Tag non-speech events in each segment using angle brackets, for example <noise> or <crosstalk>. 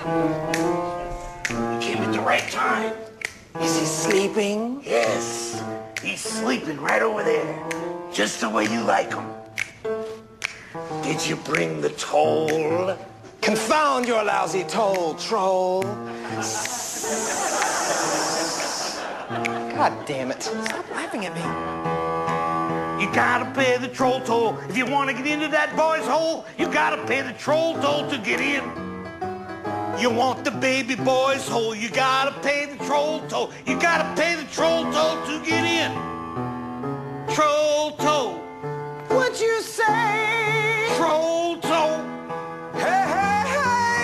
You came at the right time. Is he sleeping? Yes, he's sleeping right over there, just the way you like him. Did you bring the toll? Confound your lousy toll, troll. God damn it. Stop laughing at me. You gotta pay the troll toll. If you wanna get into that boy's hole, you gotta pay the troll toll to get in. You want the baby boy's hole, you gotta pay the troll toll. You gotta pay the troll toll to get in. Troll toll, What'd you say? troll toll, Hey, hey,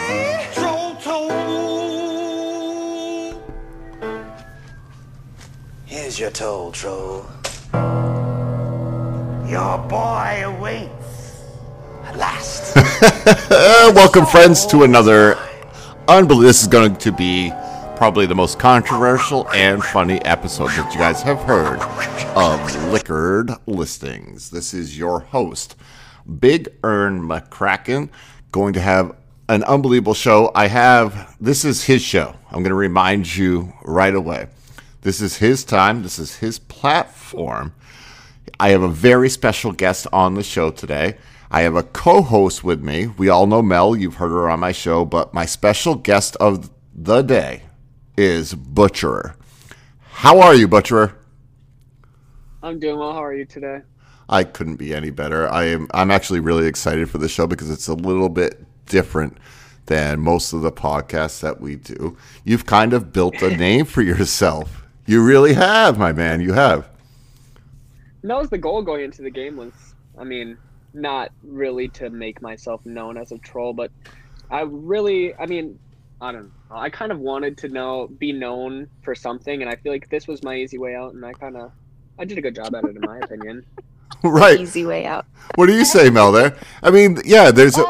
hey! troll toll. Here's your toll, troll. Your boy awaits. At last. <laughs> Welcome, friends, to another unbelievable. This is going to be probably the most controversial and funny episode that you guys have heard of Liquored Listings. This is your host, Big Ern McCracken, going to have an unbelievable show. I have this is his show. I'm going to remind you right away. This is his time. This is his platform. I have a very special guest on the show today. I have a co host with me. We all know Mel, you've heard her on my show, but my special guest of the day is Butcherer. How are you, Butcherer? I'm doing well. How are you today? I couldn't be any better. I am I'm actually really excited for the show because it's a little bit different than most of the podcasts that we do. You've kind of built a name for yourself. You really have, my man. You have. And that was the goal going into the game was, I mean, not really to make myself known as a troll, but I really, I mean, I don't know. I kind of wanted to know, be known for something, and I feel like this was my easy way out, and I kind of, I did a good job at it in my opinion. <laughs> right. easy way out. What do you say, Mel? There. I mean, yeah. There's a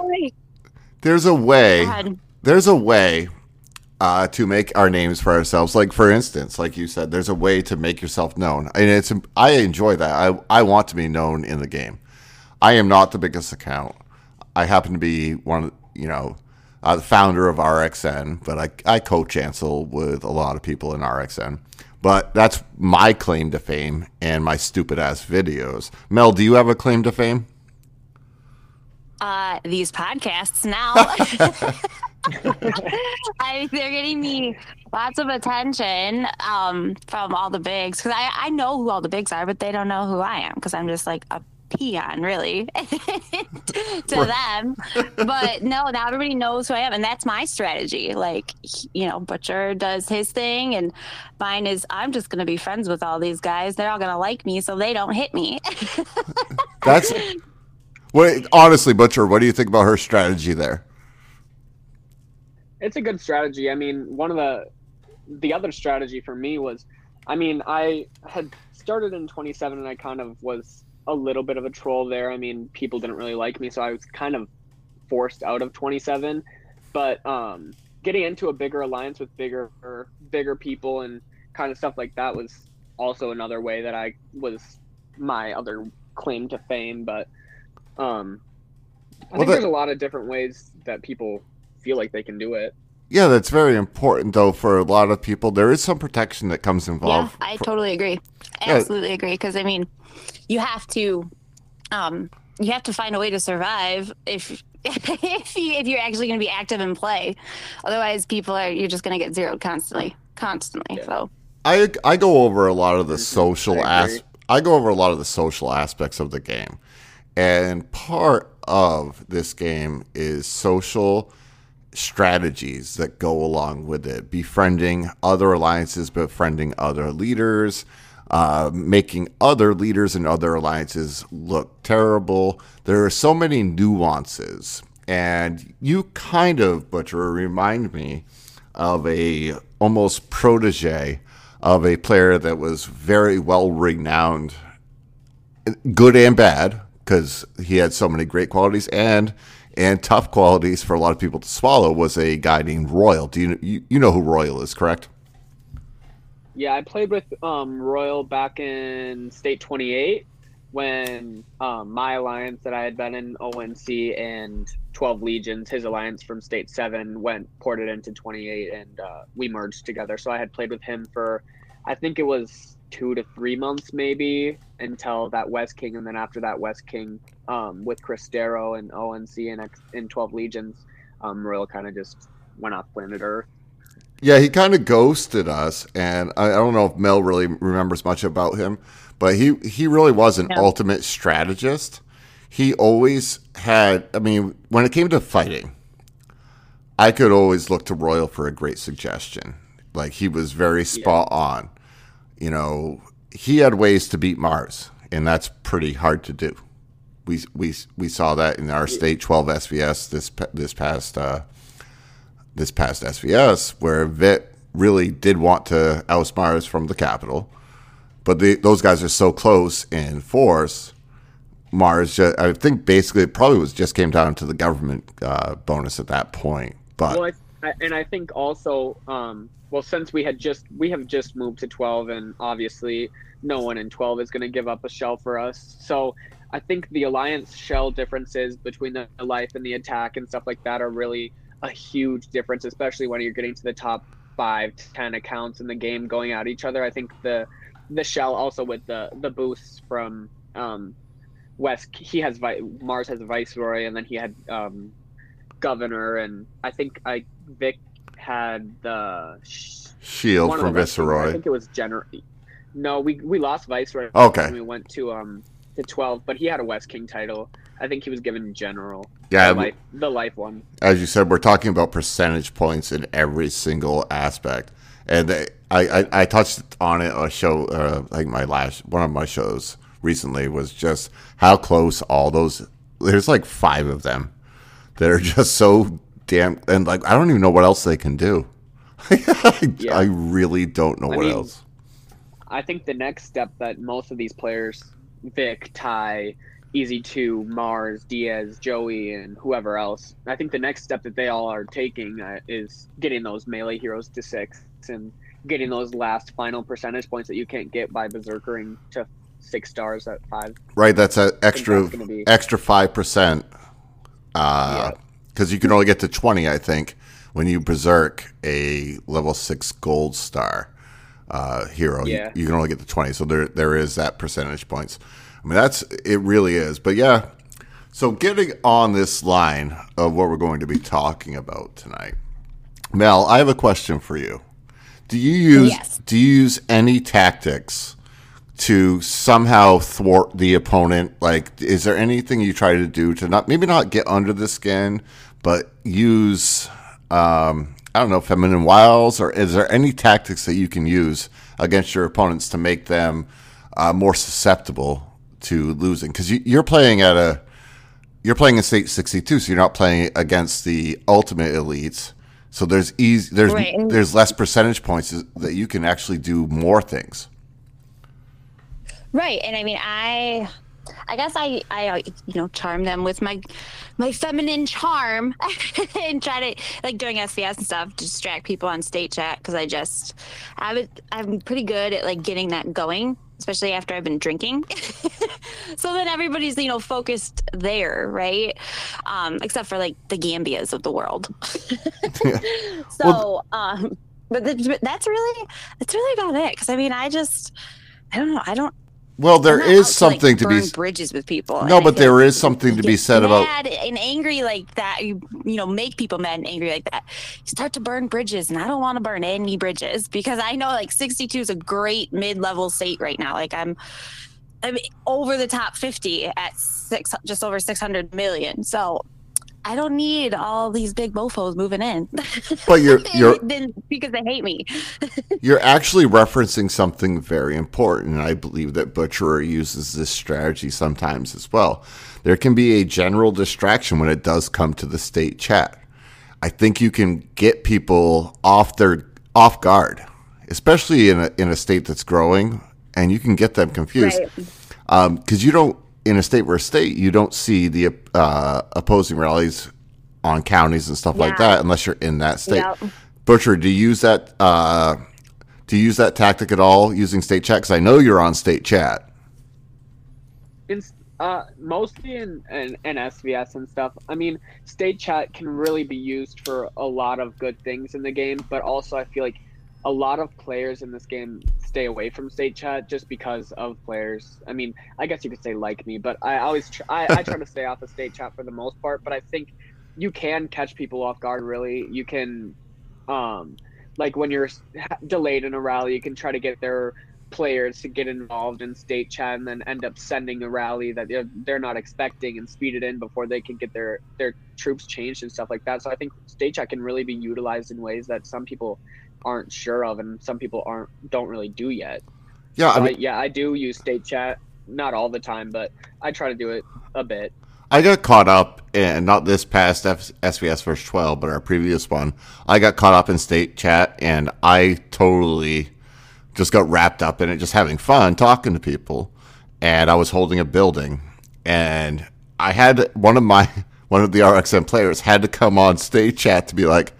there's a way. There's a way uh, to make our names for ourselves. Like for instance, like you said, there's a way to make yourself known, and it's. I enjoy that. I I want to be known in the game. I am not the biggest account. I happen to be one. of You know. Uh, the founder of RXN, but I, I co-chancel with a lot of people in RXN. But that's my claim to fame and my stupid ass videos. Mel, do you have a claim to fame? Uh, these podcasts now. <laughs> <laughs> I, they're getting me lots of attention um, from all the bigs because I, I know who all the bigs are, but they don't know who I am because I'm just like a peon, really, <laughs> to them. But no, now everybody knows who I am, and that's my strategy. Like, you know, Butcher does his thing, and mine is I'm just going to be friends with all these guys. They're all going to like me, so they don't hit me. <laughs> That's what honestly, Butcher. What do you think about her strategy there? it's a good strategy. I mean, one of the the other strategy for me was, I mean, I had started in 27 and I kind of was a little bit of a troll there. I mean, people didn't really like me, so I was kind of forced out of 27. But um, getting into a bigger alliance with bigger bigger people and kind of stuff like that was also another way that I was my other claim to fame. But um, I Well, think that- there's a lot of different ways that people feel like they can do it. Yeah, that's very important though for a lot of people. There is some protection that comes involved. Yeah, I for- totally agree. Yeah. Absolutely agree. Because I mean, you have to, um, you have to find a way to survive if <laughs> if you if you're actually going to be active in play. Otherwise, people are you're just going to get zeroed constantly, constantly. So I I go over a lot of the social. I as I go over a lot of the social aspects of the game, and part of this game is social strategies that go along with it, befriending other alliances, befriending other leaders, uh, making other leaders and other alliances look terrible. There are so many nuances, and you kind of, Butcher, remind me of a almost protege of a player that was very well renowned, good and bad, because he had so many great qualities and and tough qualities for a lot of people to swallow. Was a guy named Royal. Do you you, you know who Royal is? Correct. Yeah, I played with um, Royal back in State 28, when um, my alliance that I had been in ONC and 12 Legions, his alliance from State 7 went ported into 28 and uh, we merged together. So I had played with him for, I think it was two to three months maybe until that West King. And then after that West King um, with Chris Darrow and ONC and, and 12 Legions, um, Royal kind of just went off planet Earth. Yeah, he kind of ghosted us, and I, I, don't know if Mel really remembers much about him, but he he really was an ultimate strategist. He always had. I mean, when it came to fighting, I could always look to Royal for a great suggestion. Like he was very spot yeah. on. You know, he had ways to beat Mars, and that's pretty hard to do. We we we saw that in our state 12 SVS this this past uh, this past SVS, where Vit really did want to oust Mars from the capital, but the, those guys are so close in force. Mars, just, I think, basically, it probably was just came down to the government uh, bonus at that point. But well, I, and I think also, um, well, since we had just we have just moved to twelve, and obviously, no one in twelve is going to give up a shell for us. So I think the alliance shell differences between the life and the attack and stuff like that are really a huge difference, especially when you're getting to the top five, ten accounts in the game going at each other. I think the the shell also with the the boosts from um, West, he has Mars has a viceroy, and then he had um, governor, and I think I Vic had the sh- shield from Viceroy. I think it was general. No, we we lost Viceroy. Okay. we went to um to twelve, but he had a West King title. I think he was given general. Yeah, the life, the life one. As you said, we're talking about percentage points in every single aspect, and I I, I touched on it a show uh, like my last one of my shows recently was just how close all those. There's like five of them that are <laughs> just so damn and like I don't even know what else they can do. I, <laughs> yeah. I really don't know I what mean, else. I think the next step that most of these players, Vic, Ty, Easy Two, Mars, Diaz, Joey, and whoever else. I think the next step that they all are taking uh, is getting those melee heroes to six and getting those last final percentage points that you can't get by berserkering to six stars at five. Right, that's an extra that's be... extra five percent. Uh, because yeah. you can only get to twenty, I think, when you berserk a level six gold star uh, hero. Yeah. You, you can only get to twenty, so there there is that percentage points. I mean, that's it. Really is. But yeah. So getting on this line of what we're going to be talking about tonight, Mel, I have a question for you. Do you use yes. do you use any tactics to somehow thwart the opponent? Like, is there anything you try to do to not maybe not get under the skin, but use um, I don't know feminine wiles, or is there any tactics that you can use against your opponents to make them uh, more susceptible to losing because you, are playing at a you're playing in state 62 so you're not playing against the ultimate elites so there's easy there's right. there's less percentage points that you can actually do more things right and i mean i i guess i i uh, you know charm them with my my feminine charm <laughs> and try to like doing svs and stuff to distract people on state chat because i just i would i'm pretty good at like getting that going especially after I've been drinking. <laughs> so then everybody's, you know, focused there, right? Um, except for like the Gambias of the world. <laughs> <laughs> so, well, um, but that's really, that's really about it. Cause I mean, I just, I don't know. I don't, well, there is something to, like, to be bridges with people. No, but there is something to be said about mad and angry like that. You you know make people mad and angry like that. You start to burn bridges, and I don't want to burn any bridges because I know like 62 is a great mid level state right now. Like I'm. I'm over the top 50 at six, just over 600 million. So I don't need all these big mofos moving in. <laughs> But you're <laughs> you're because they hate me. <laughs> you're actually referencing something very important. I believe that Butcherer uses this strategy sometimes as well. There can be a general distraction when it does come to the state chat. I think you can get people off their off guard, especially in a in a state that's growing, and you can get them confused because right. um, you don't in a state versus state, you don't see the uh, opposing rallies on counties and stuff yeah. like that unless you're in that state. Yep. Butcher, do you use that? Uh, do you use that tactic at all using state chat? Because I know you're on state chat. in uh mostly in, in in SVS and stuff. I mean, state chat can really be used for a lot of good things in the game, but also I feel like a lot of players in this game stay away from state chat just because of players. I mean, I guess you could say like me, but I always I, I try to stay off of state chat for the most part. But I think you can catch people off guard. Really, you can, um, like when you're delayed in a rally, you can try to get their players to get involved in state chat and then end up sending a rally that they're, they're not expecting and speed it in before they can get their their troops changed and stuff like that. So I think state chat can really be utilized in ways that some people aren't sure of and some people aren't don't really do yet. Yeah, So I I mean, yeah, I do use state chat, not all the time, but I try to do it a bit. I got caught up in not this past F- SVS verse 12, but our previous one. I got caught up in state chat and I totally just got wrapped up in it, just having fun talking to people. And I was holding a building and I had one of my, <laughs> one of the RXN players had to come on state chat to be like,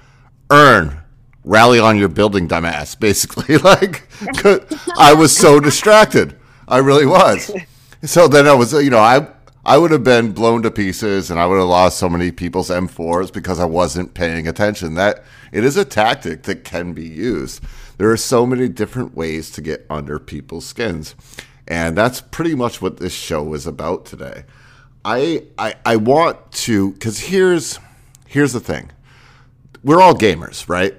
earn, rally on your building, dumbass. <laughs> Basically, <laughs> like I was so distracted. I really was. So then I was, you know, I I would have been blown to pieces, and I would have lost so many people's M4s because I wasn't paying attention. That it is a tactic that can be used. There are so many different ways to get under people's skins, and that's pretty much what this show is about today. I I, I want to because here's here's the thing. We're all gamers, right?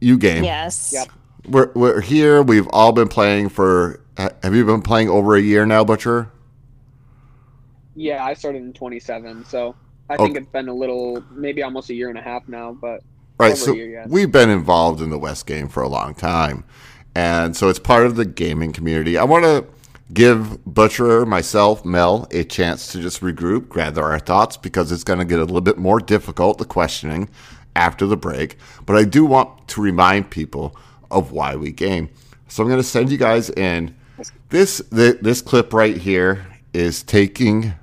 You game. Yes. Yep. We're we're here. We've all been playing for. Have you been playing over a year now, Butcher? Yeah, I started in 27, so I think it's been a little, maybe almost a year and a half now. But Right. Over so a year, yes. we've been involved in the West game for a long time, and so it's part of the gaming community. I want to give Butcher, myself, Mel, a chance to just regroup, gather our thoughts, because it's going to get a little bit more difficult the questioning after the break. But I do want to remind people of why we game. So I'm going to send you guys in. This th- this clip right here is taking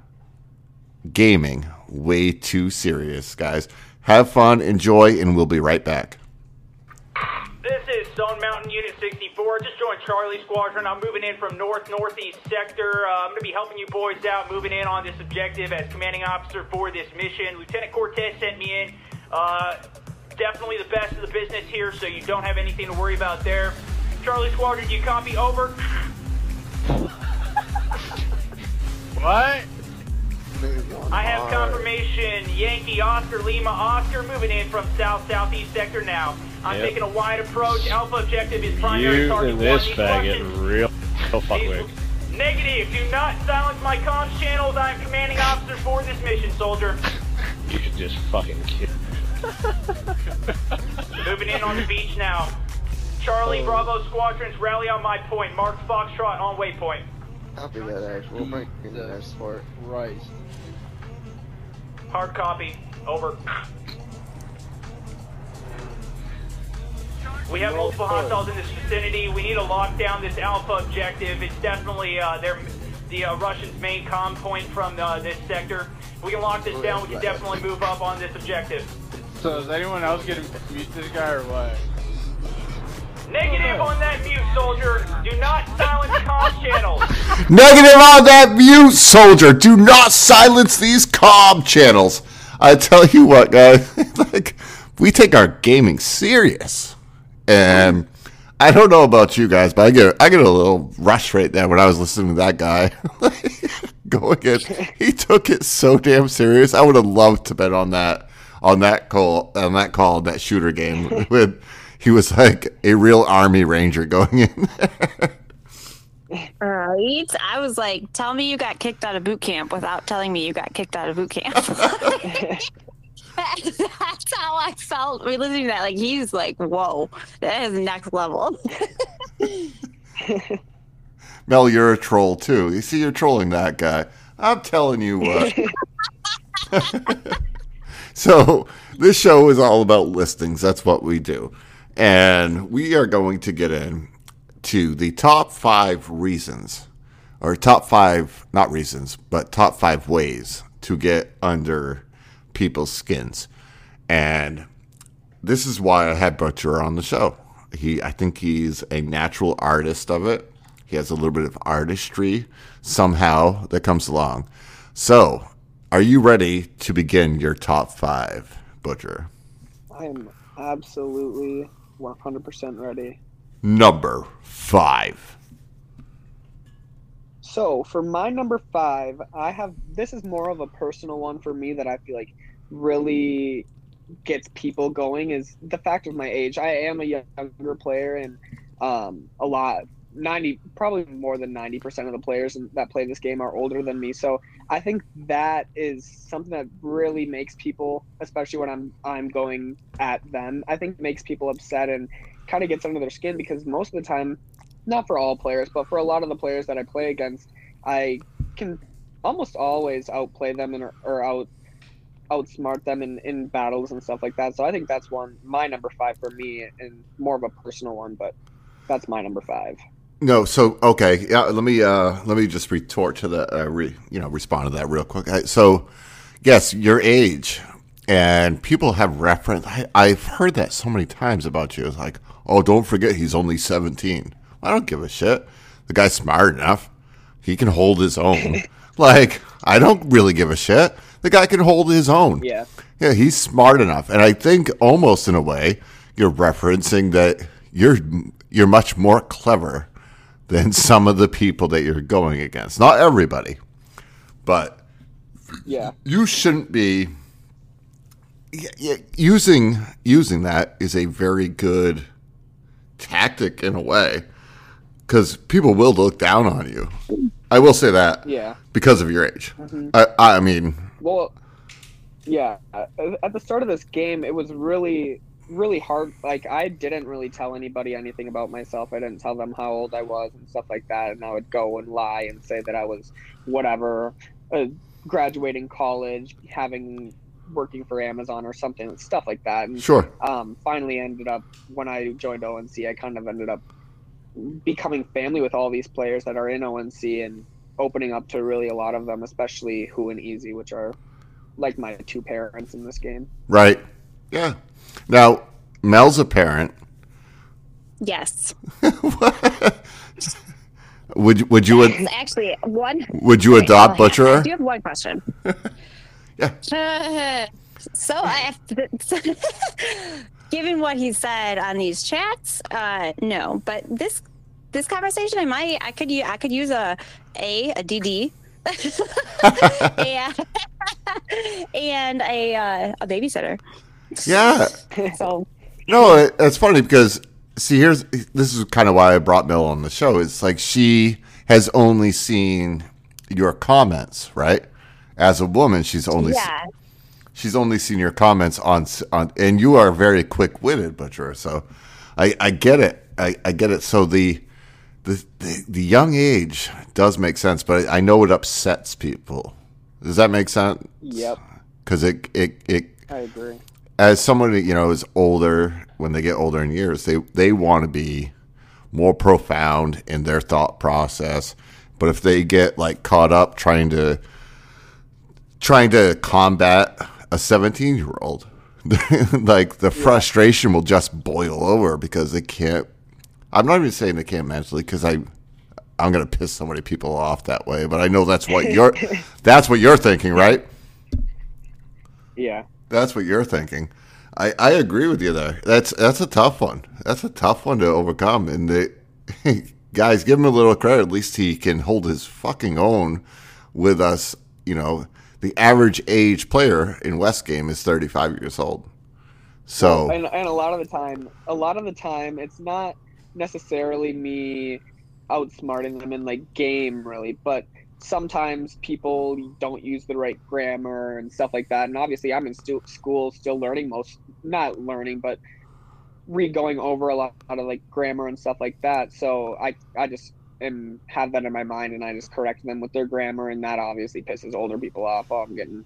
gaming way too serious, guys. Have fun, enjoy, and we'll be right back. This is Stone Mountain Unit 64. Just joined Charlie Squadron. I'm moving in from North Northeast Sector. Uh, I'm going to be helping you boys out, moving in on this objective as commanding officer for this mission. Lieutenant Cortez sent me in. Uh, definitely the best of the business here, so you don't have anything to worry about there. Charlie Squadron, do you copy? Over. What? I have confirmation. Yankee Oscar Lima Oscar moving in from South Southeast Sector now. I'm Yep. taking a wide approach. Alpha objective is primary You target and this faggot real, real fuckwig. Negative. Do not silence my comms channels. I am commanding officer for this mission, soldier. You should just fucking kill. Moving in on the beach now. Charlie Bravo squadrons rally on my point. Mark Foxtrot on waypoint. Copy that, Ash. We'll bring you the next. Right. Hard copy. Over. We have multiple hostiles in this vicinity. We need to lock down this Alpha objective. It's definitely uh, their, the uh, Russians' main comm point from uh, this sector. If we can lock this down. We can definitely move up on this objective. So is anyone else getting mute this guy or what? Negative on that mute, soldier. Do not silence <laughs> comm channels. Negative on that mute, soldier. Do not silence these comm channels. I tell you what, guys, <laughs> like we take our gaming serious, and I don't know about you guys, but I get I get a little rush right there when I was listening to that guy <laughs> go again. He took it so damn serious. I would have loved to bet on that on that call on that call that shooter game <laughs> with. He was like a real army ranger going in. Right? I was like, tell me you got kicked out of boot camp without telling me you got kicked out of boot camp. <laughs> That's how I felt listening to that. Like, he's like, whoa, that is next level. <laughs> Mel, you're a troll too. You see, you're trolling that guy. I'm telling you what. So, this show is all about listings. That's what we do. And we are going to get in to the top five reasons, or top five, not reasons, but top five ways to get under people's skins. And this is why I had Butcher on the show. He, I think he's a natural artist of it. He has a little bit of artistry somehow that comes along. So, are you ready to begin your top five, Butcher? I am absolutely 100% ready. Number five. So for my number five, I have this is more of a personal one for me that I feel like really gets people going is the fact of my age. I am a younger player and um, a lot 90 probably more than 90% of the players that play this game are older than me. So I think that is something that really makes people especially when I'm I'm going at them. I think makes people upset and kind of gets under their skin because most of the time not for all players, but for a lot of the players that I play against, I can almost always outplay them and or out outsmart them in, in battles and stuff like that. So I think that's one my number five for me and more of a personal one, but that's my number five. No, so okay, yeah. Let me uh, let me just retort to the uh, re, you know respond to that real quick. So, yes, your age and people have reference. I, I've heard that so many times about you. It's like, oh, don't forget he's only seventeen. I don't give a shit. The guy's smart enough. He can hold his own. <laughs> like, I don't really give a shit. The guy can hold his own. Yeah. Yeah, he's smart enough. And I think almost in a way, you're referencing that you're you're much more clever than some of the people that you're going against. Not everybody. But Yeah. you shouldn't be using using that is a very good tactic in a way because people will look down on you. I will say that Yeah. because of your age. Mhm. I, I mean, Well, yeah. At the start of this game, it was really, really hard. Like, I didn't really tell anybody anything about myself. I didn't tell them how old I was and stuff like that. And I would go and lie and say that I was whatever, uh, graduating college, having working for Amazon or something, stuff like that. And Sure. Um, finally, ended up when I joined ONC, I kind of ended up becoming family with all these players that are in ONC and opening up to really a lot of them, especially Who and Easy, which are like my two parents in this game. right? Yeah. Now, Mel's a parent. <laughs> Yes. Would would you ad- Actually, one. would you Wait, adopt I Butcher? do have one question. <laughs> yeah. <laughs> so I given what he said on these chats, uh, no. But this this conversation, I might I could I could use a a a DD. and, and a uh, a babysitter. Yeah. <laughs> So No, it, it's funny because see, here's this is kind of why I brought Mel on the show. It's like she has only seen your comments, right? As a woman, she's only yeah, she's only seen your comments on on, and you are very quick witted, Butcher. So, I I get it. I, I get it. So the, the the the young age does make sense, but I know it upsets people. Does that make sense? Yep, Because it it it I agree. As someone you know is older when they get older in years they they want to be more profound in their thought process. But if they get like caught up trying to trying to combat a 17 year old <laughs> like the frustration will just boil over because they can't i'm not even saying they can't mentally because i i'm going to piss so many people off that way but i know that's what you're <laughs> that's what you're thinking right? Yeah, that's what you're thinking. I, I agree with you there. That's that's a tough one. That's a tough one to overcome. And the, <laughs> guys, give him a little credit. At least he can hold his fucking own with us. You know, the average age player in West Game is 35 years old. So and, and a lot of the time a lot of the time it's not necessarily me outsmarting them in like game really but sometimes people don't use the right grammar and stuff like that. And obviously i'm in stu- school still learning most not learning but re-going over a lot of like grammar and stuff like that. So i i just am have that in my mind and i just correct them with their grammar. And that obviously pisses older people off oh i'm getting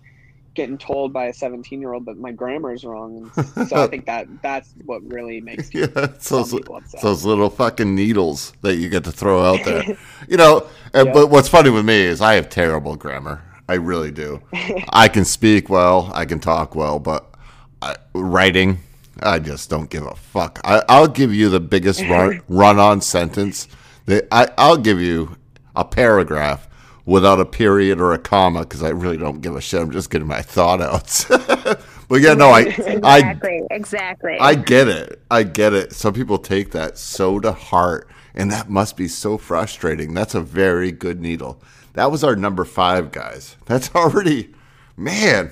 getting told by a 17 year old that my grammar is wrong and <laughs> so i think that that's what really makes yeah, it's those, people upset. those little fucking needles that you get to throw out there. <laughs> you know, and, Yeah. but what's funny with me is I have terrible grammar. I really do. <laughs> I can speak well, I can talk well, but I, writing, I just don't give a fuck. I, I'll give you the biggest run, run on sentence They, I, I'll give you a paragraph without a period or a comma because I really don't give a shit. I'm just getting my thought out. <laughs> but yeah, no, I, <laughs> I, exactly, exactly. I get it. I get it. Some people take that so to heart, and that must be so frustrating. That's a very good needle. That was our number five, guys. That's <laughs> already, man,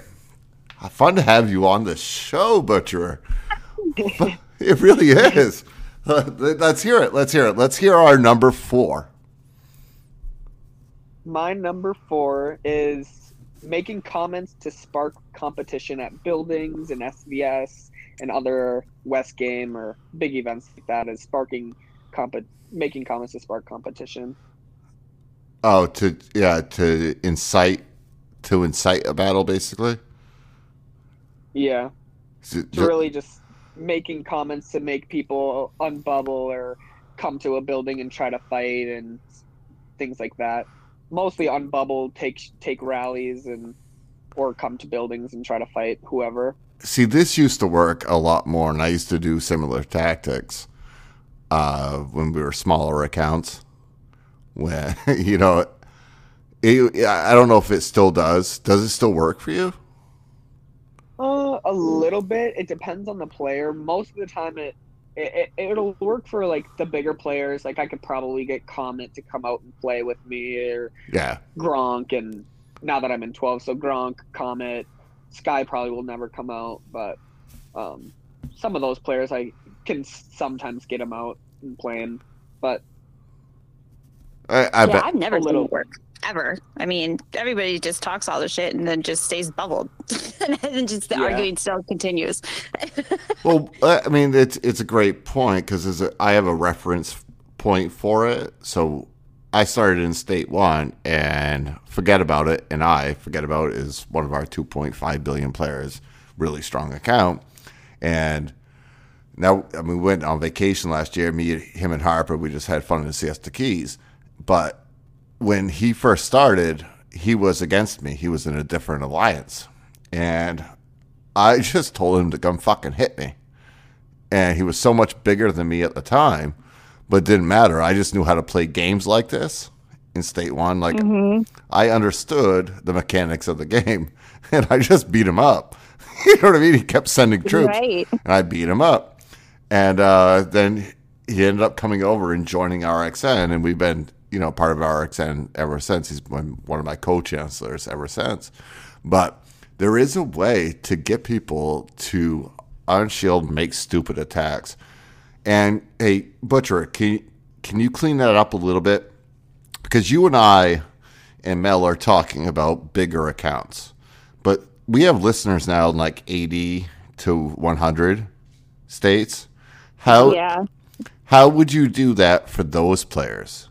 fun to have you on the show, Butcher. it really is. Uh, let's hear it. Let's hear it. Let's hear our number four. My number four is making comments to spark competition at buildings and SVS and other West Game or big events like that is sparking comp- making comments to spark competition. Oh, to yeah, to incite to incite a battle basically. Yeah. So- To really just making comments to make people unbubble or come to a building and try to fight and things like that. Mostly unbubble, take take rallies and or come to buildings and try to fight whoever. see this used to work a lot more and i used to do similar tactics uh, when we were smaller accounts when <laughs> you know it, i don't know if it still does does it still work for you Uh, a little bit. It depends on the player. Most of the time, it, it, it it'll work for like the bigger players. Like I could probably get Comet to come out and play with me, or yeah Gronk. And now that I'm in 12, so Gronk, Comet, Sky probably will never come out, but um, some of those players I can sometimes get them out and playing. But i, I yeah, bet I've never A seen little. it work ever. I mean, everybody just talks all the shit and then just stays bubbled, <laughs> and then just the Yeah. arguing still continues. <laughs> well i mean it's it's a great point because i have a reference point for it so i started in state one and forget about it and i forget about it is one of our 2.5 billion players really strong account and now I mean, we went on vacation last year. Me, him, and Harper. We just had fun in the Siesta Keys. But when he first started, he was against me. He was in a different alliance, and I <laughs> just told him to come fucking hit me. And he was so much bigger than me at the time, but it didn't matter. I just knew how to play games like this in State One. Like I understood the mechanics of the game, <laughs> and I just beat him up. <laughs> you know what I mean? He kept sending troops, Right. and I beat him up. And uh, then he ended up coming over and joining RXN, and we've been, you know, part of RXN ever since. He's been one of my co-chancellors ever since. But there is a way to get people to unshield, make stupid attacks. And hey, Butcher, can can you clean that up a little bit? Because you and I and Mel are talking about bigger accounts, but we have listeners now in like 80 to 100 states. How yeah. how would you do that for those players?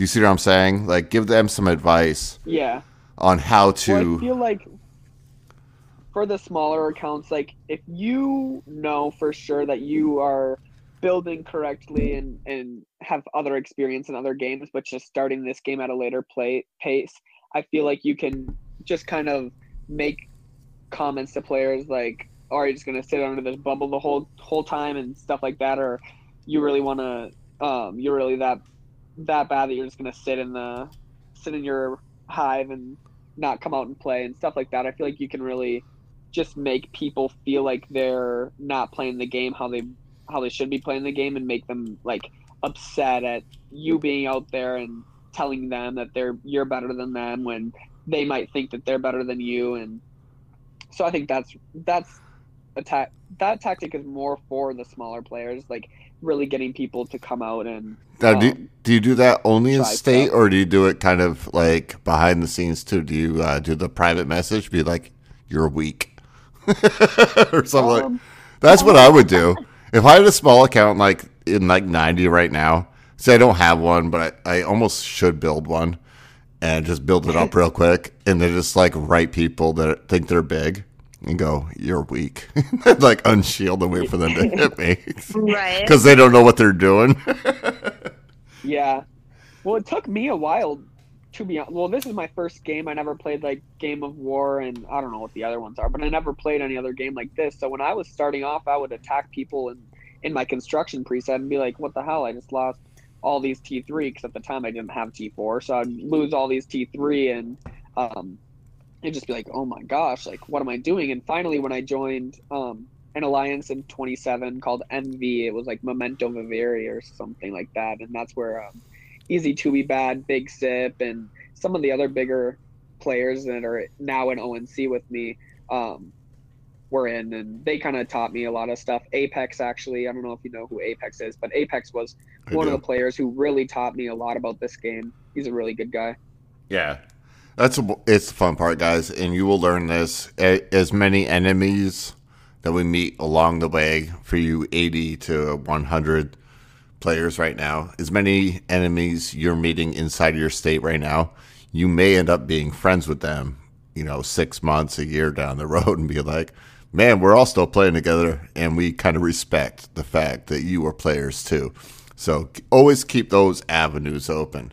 Do you see what I'm saying? Like, give them some advice yeah, on how Well, to. I feel like for the smaller accounts, like if you know for sure that you are building correctly and and have other experience in other games, but just starting this game at a later play pace, I feel like you can just kind of make comments to players like, "Oh, "Are you just gonna sit under this bubble the whole whole time?" and stuff like that, or you really want to, um, you're really that that bad that you're just gonna sit in the sit in your hive and not come out and play and stuff like that. I feel like you can really just make people feel like they're not playing the game how they how they should be playing the game and make them like upset at you being out there and telling them that they're you're better than them when they might think that they're better than you and so I think that's that's a ta- that tactic is more for the smaller players like really getting people to come out and Now, do, um, do you do that only in state, stuff. or do you do it kind of like behind the scenes too? Do you uh, do the private message? Be like, "You're weak," <laughs> or something. like Um, That's what I would do <laughs> if I had a small account like in like ninety right now. Say I don't have one, but I, I almost should build one and just build it up <laughs> real quick, and then just like write people that think they're big and go, "You're weak," <laughs> like unshield and wait for them to <laughs> hit me Right. because they don't know what they're doing. <laughs> Yeah. Well, it took me a while to be honest. Well, this is my first game. I never played like Game of War, and I don't know what the other ones are, but I never played any other game like this. So when I was starting off, I would attack people in, in my construction preset and be like, what the hell? I just lost all these T3 because at the time I didn't have T4, so I'd lose all these T3 and um, it'd just be like, oh my gosh, like what am I doing? And finally, when I joined um, an alliance in 27 called MV, it was like Memento Vivere or something like that, and that's where um, Easy to Be Bad, Big Sip, and some of the other bigger players that are now in ONC with me um, were in, and they kind of taught me a lot of stuff. Apex, actually, I don't know if you know who Apex is, but Apex was I one do. of the players who really taught me a lot about this game. He's a really good guy. Yeah. That's a, it's the fun part, guys, and you will learn this. As many enemies that we meet along the way for you 80 to 100 players right now, as many enemies you're meeting inside your state right now, you may end up being friends with them, you know, six months, a year down the <laughs> road and be like, man, we're all still playing together and we kind of respect the fact that you are players too. So always keep those avenues open.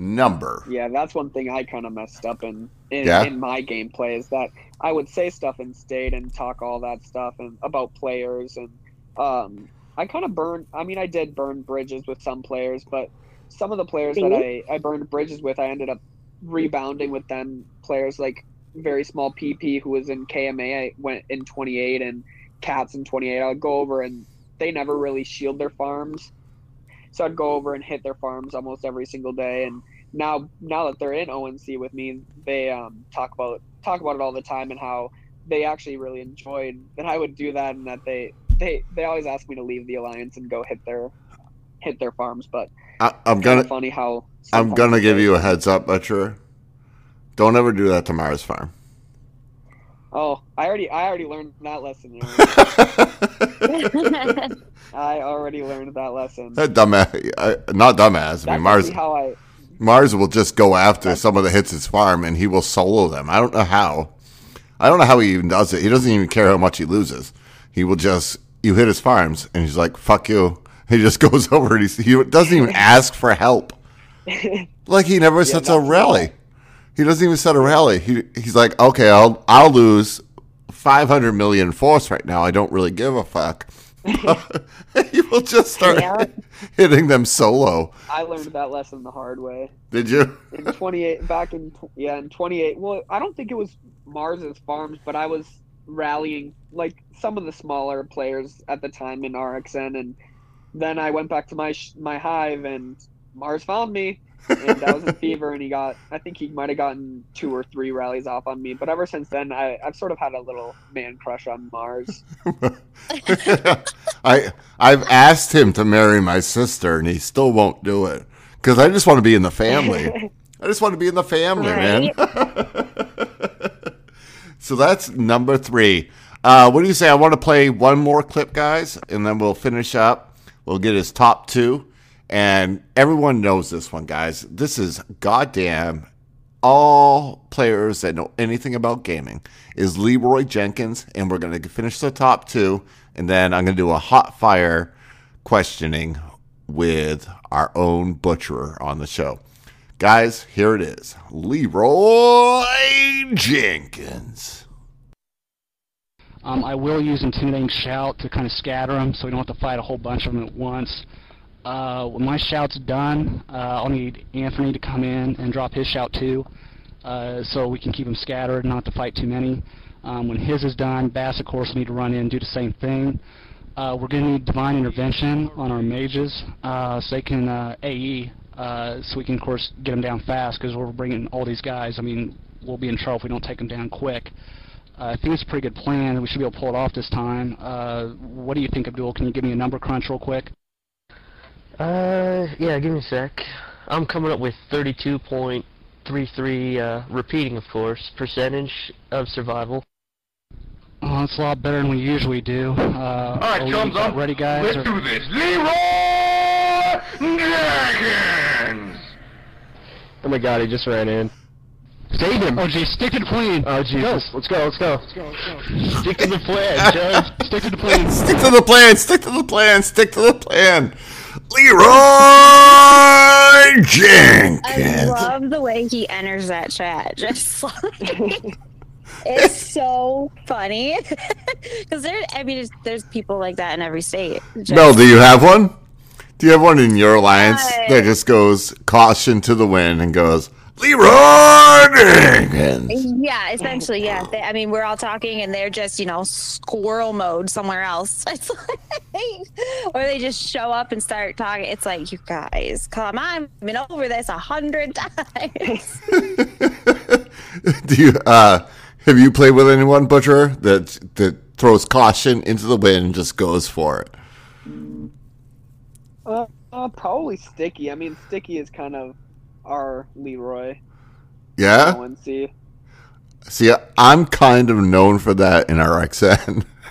Number. Yeah, that's one thing I kind of messed up in in, Yeah? in my gameplay is that I would say stuff in state and talk all that stuff and about players and um, I kind of burned. I mean, I did burn bridges with some players, but some of the players that I I burned bridges with, I ended up rebounding with them. Players like very small PP who was in KMA, I went in 28 and Cats in 28. I'd go over and they never really shield their farms. So I'd go over and hit their farms almost every single day. And now, now that they're in ONC with me, they um, talk about talk about it all the time and how they actually really enjoyed that I would do that and that they they they always ask me to leave the alliance and go hit their hit their farms. But I, I'm it's gonna kinda funny how I'm gonna give they- you a heads up, Butcher. Don't ever do that to Mars Farm. Oh, I already I already learned that lesson. you <laughs> know. <laughs> <laughs> I already learned that lesson. That dumbass, uh, not dumbass. I That's mean, Mars actually how I Mars will just go after someone that hits his farm, and he will solo them. I don't know how. I don't know how he even does it. He doesn't even care how much he loses. He will just you hit his farms, and he's like, "Fuck you." <laughs> He just goes <laughs> over and he, he doesn't even <laughs> ask for help. Like he never sets a rally. He doesn't even set a rally. He he's like, okay, I'll I'll lose five hundred million force right now. I don't really give a fuck. <laughs> he will just start Yeah. <laughs> hitting them solo. I learned that lesson the hard way. Did you? in 28 back in yeah in 28 well i don't think it was mars's farms but i was rallying like some of the smaller players at the time in rxn and then i went back to my sh- my hive and mars found me and I was in <laughs> fever and he got i think he might have gotten two or three rallies off on me but ever since then I, i've sort of had a little man crush on mars <laughs> I I've asked him to marry my sister, and he still won't do it because I just want to be in the family. <laughs> I just want to be in the family, man. so that's number three. Uh, what do you say? I want to play one more clip, guys, and then we'll finish up. We'll get his top two, and everyone knows this one, guys. This is goddamn all players that know anything about gaming is Leeroy Jenkins, and we're going to finish the top two, and then I'm going to do a hot fire questioning with our own butcherer on the show. Guys, here it is Leeroy Jenkins. Um, I will use intimidating shout to kind of scatter them, so we don't have to fight a whole bunch of them at once. Uh, when my shout's done, uh, I'll need Anthony to come in and drop his shout too, uh, so we can keep them scattered, and not to fight too many. Um, when his is done, Bass, of course, will need to run in and do the same thing. Uh, we're going to need divine intervention on our mages, uh, so they can uh, AE, uh, so we can, of course, get them down fast, because we're bringing all these guys. I mean, we'll be in trouble if we don't take them down quick. Uh, I think it's a pretty good plan. We should be able to pull it off this time. Uh, what do you think, Abdul? Can you give me a number crunch real quick? Uh, yeah, give me a sec. I'm coming up with 32.33, uh, repeating, of course, percentage of survival. Oh, that's a lot better than we usually do. Uh, All right, are we thumbs up. Ready, guys? Let's or- do this. Leeroy Jenkins! Oh my god, he just ran in. Save him! Oh, geez, stick to the plan. Oh, Jesus. Let's go, let's go. Let's go, let's go. Stick to the plan, Joe. <laughs> <laughs> Stick to the plan. Stick to the plan. Stick to the plan. Stick to the plan. Leeroy Jenkins. I love the way he enters that chat. <laughs> Just like it's so funny <laughs> because there. I mean, there's, there's people like that in every state. Just- Mel, do you have one? Do you have one in your alliance that just goes caution to the wind and goes Leeroy Jenkins? Yeah, essentially, yeah. They, I mean, we're all talking, and they're just, you know, squirrel mode somewhere else. <laughs> It's like, or they just show up and start talking. It's like, you guys, come on, I've been over this a hundred times. <laughs> Do you uh have you played with anyone, Butcher, that that throws caution into the wind and just goes for it? Uh, uh, probably Sticky. I mean, Sticky is kind of our Leeroy. Yeah? ONC. See, I'm kind of known for that in RXN. <laughs> <laughs>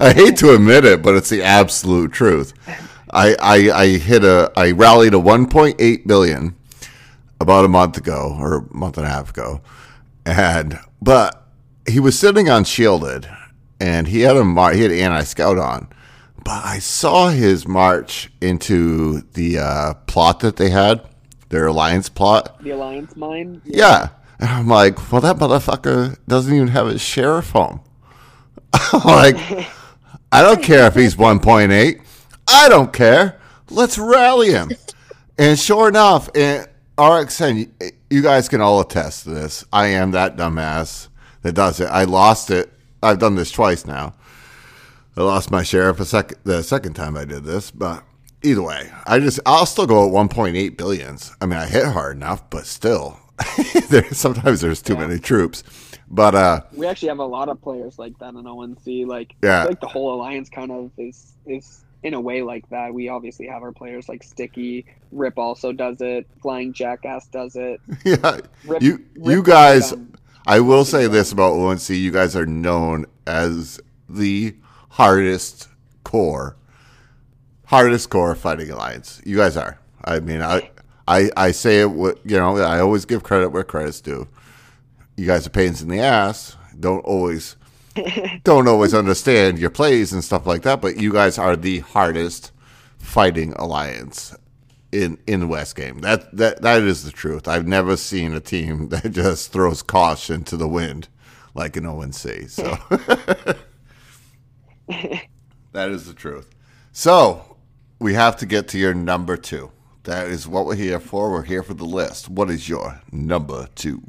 I hate to admit it, but it's the absolute truth. I, I, I hit a I rallied a 1.8 billion about a month ago or a month and a half ago, and but he was sitting on shielded, and he had a mar- he had anti scout on, but I saw his march into the uh, plot that they had, their alliance plot. The Alliance Mine. Yeah. And I'm like, well, that motherfucker doesn't even have his sheriff home. <laughs> Like, I don't care if he's 1.8. I don't care. Let's rally him. And sure enough, in RXN, you- you guys can all attest to this. I am that dumbass that does it. I lost it. I've done this twice now. I lost my sheriff a sec- the second time I did this, but either way, I just I'll still go at 1.8 billions. I mean, I hit hard enough, but still, <laughs> there sometimes there's too many troops. But uh, We actually have a lot of players like that in ONC. Like, Yeah. like the whole alliance kind of is is in a way like that. We obviously have our players like Sticky. Rip also does it. Flying Jackass does it. <laughs> yeah, Rip- you Rip you guys. I will say this about ONC: you guys are known as the hardest core, hardest core fighting alliance. You guys are. I mean, I I I say it. You know, I always give credit where credit's due. You guys are pains in the ass. Don't always <laughs> don't always understand your plays and stuff like that, but you guys are the hardest fighting alliance in in the West game. That that that is the truth. I've never seen a team <laughs> that just throws caution to the wind like an ONC. So <laughs> that is the truth. So we have to get to your number two. That is what we're here for. We're here for the list. What is your number two?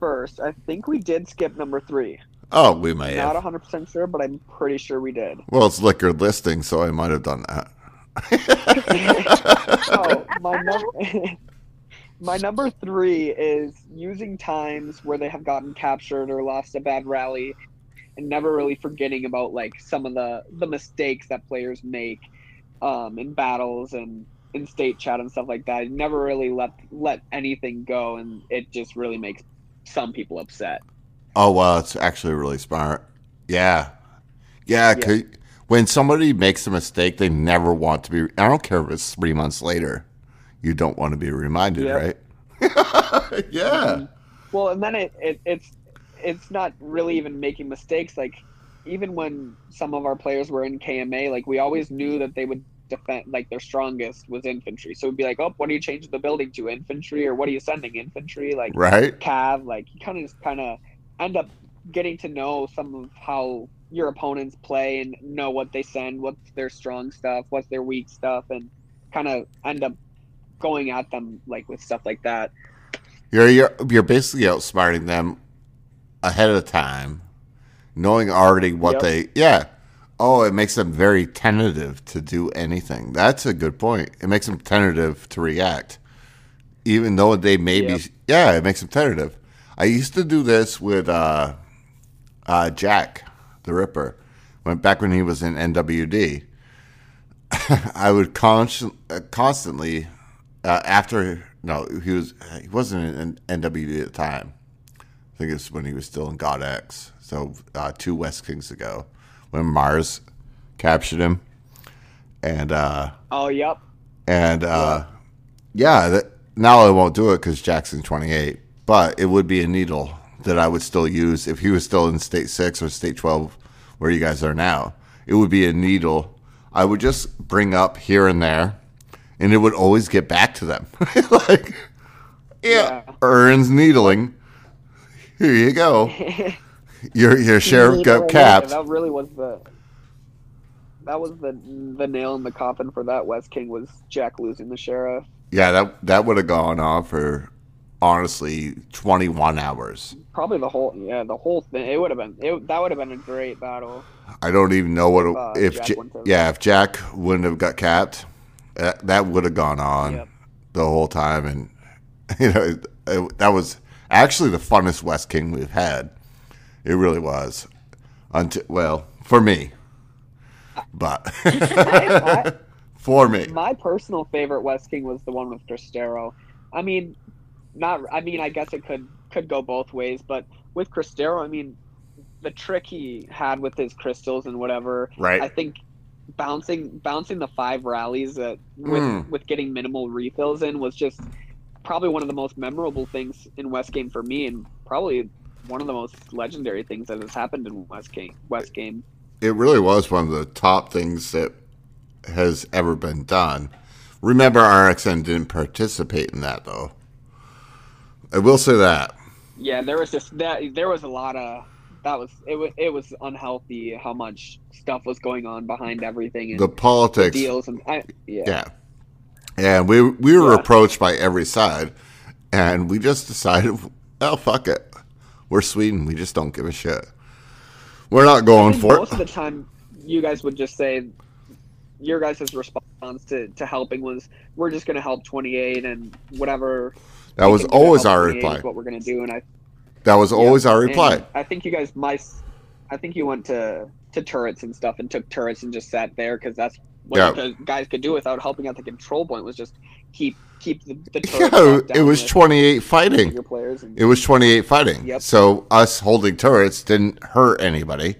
First, I think we did skip number three. Oh, we may Not have. 100% sure, but I'm pretty sure we did. Well, it's liquor listing, so I might have done that. <laughs> oh, my number, <laughs> my number three is using times where they have gotten captured or lost a bad rally, and never really forgetting about like some of the the mistakes that players make um, in battles and in state chat and stuff like that. You never really let let anything go, and it just really makes some people upset. Oh well, it's actually really smart. Yeah, yeah. 'cause When somebody makes a mistake, they never want to be. I don't care if it's three months later. You don't want to be reminded, Yep. right? <laughs> yeah. Well, and then it, it it's it's not really even making mistakes. Like even when some of our players were in KMA, like we always knew that they would defend. Like their strongest was infantry, so it'd be like, oh, what are you changing the building to? Infantry, or what are you sending? Infantry, like Right. Cav. Like you kind of just kind of end up getting to know some of how your opponents play and know what they send, what's their strong stuff, what's their weak stuff, and kind of end up going at them like with stuff like that. You're you're you're basically outsmarting them ahead of time, knowing already what Yep. they. Yeah. Oh, it makes them very tentative to do anything. That's a good point. It makes them tentative to react, even though they may Yep. be. Yeah, it makes them tentative. I used to do this with uh, uh, Jack the Ripper, when back when he was in NWD. <laughs> I would constant, constantly uh, after no he was he wasn't in NWD at the time. I think it's when he was still in God X. So uh, two West Kings ago, when Mars captured him, and uh, Oh, yep. and uh, yeah, that, now I won't do it because Jackson's twenty eight. But it would be a needle that I would still use if he was still in state six or state twelve, where you guys are now. It would be a needle. I would just bring up here and there, and it would always get back to them. <laughs> like, yeah, Ern's needling. Here you go. <laughs> Your your sheriff got capped. That really was the that was the the nail in the coffin for that West King was Jack losing the sheriff. Yeah, that that would have gone on for honestly 21 hours. Probably the whole yeah the whole thing. It would have been it, that would have been a great battle. I don't even know what it, Uh, if Jack Ja- yeah if Jack wouldn't have got capped, that, that would have gone on Yep. the whole time, and <laughs> you know it, it- that was actually the funnest West King we've had. It really was. Until well, for me, but <laughs> <laughs> for me, My personal favorite West King was the one with Cristero. I mean, not. I mean, I guess it could could go both ways, but with Cristero, I mean, the trick he had with his crystals and whatever. Right. I think bouncing bouncing the five rallies that with Mm. with getting minimal refills in was just probably one of the most memorable things in West Game for me, and probably one of the most legendary things that has happened in West Game. West Game. it really was one of the top things that has ever been done. Remember, RXN didn't participate in that though. I will say that. Yeah, there was just that. There was a lot of that was it. Was it was unhealthy how much stuff was going on behind everything and The politics- deals and I, yeah. Yeah. And we we were Yeah. approached by every side, and we just decided, oh fuck it, we're Sweden. We just don't give a shit. We're not going for most of the time, you guys would just say your guys' response to, to helping was we're just going to help 28 and whatever. That was can do to always our reply. What we're going to do, and I That was always our reply. I think you guys might. I think you went to to turrets and stuff and took turrets and just sat there because that's what Yeah. the guys could do without helping out the control point was just keep keep the, the <laughs> Yeah, it was 28 fighting. players and- It was 28 fighting. Yep. So us holding turrets didn't hurt anybody.